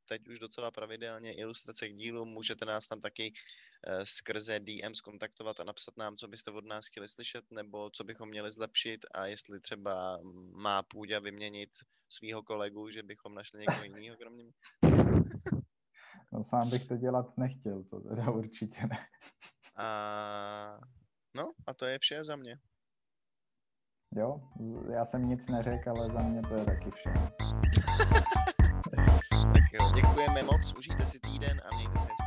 teď už docela pravidelně ilustrace k dílu. Můžete nás tam taky uh, skrze DM skontaktovat a napsat nám, co byste od nás chtěli slyšet, nebo co bychom měli zlepšit a jestli třeba má půjde vyměnit svého kolegu, že bychom našli někoho jiného kromě mě. (laughs) No sám bych to dělat nechtěl, to teda určitě ne. A... No a to je vše za mě. Jo, já jsem nic neřekl, ale za mě to je taky vše. (laughs) jo, děkujeme moc, užijte si týden a mějte se hezky.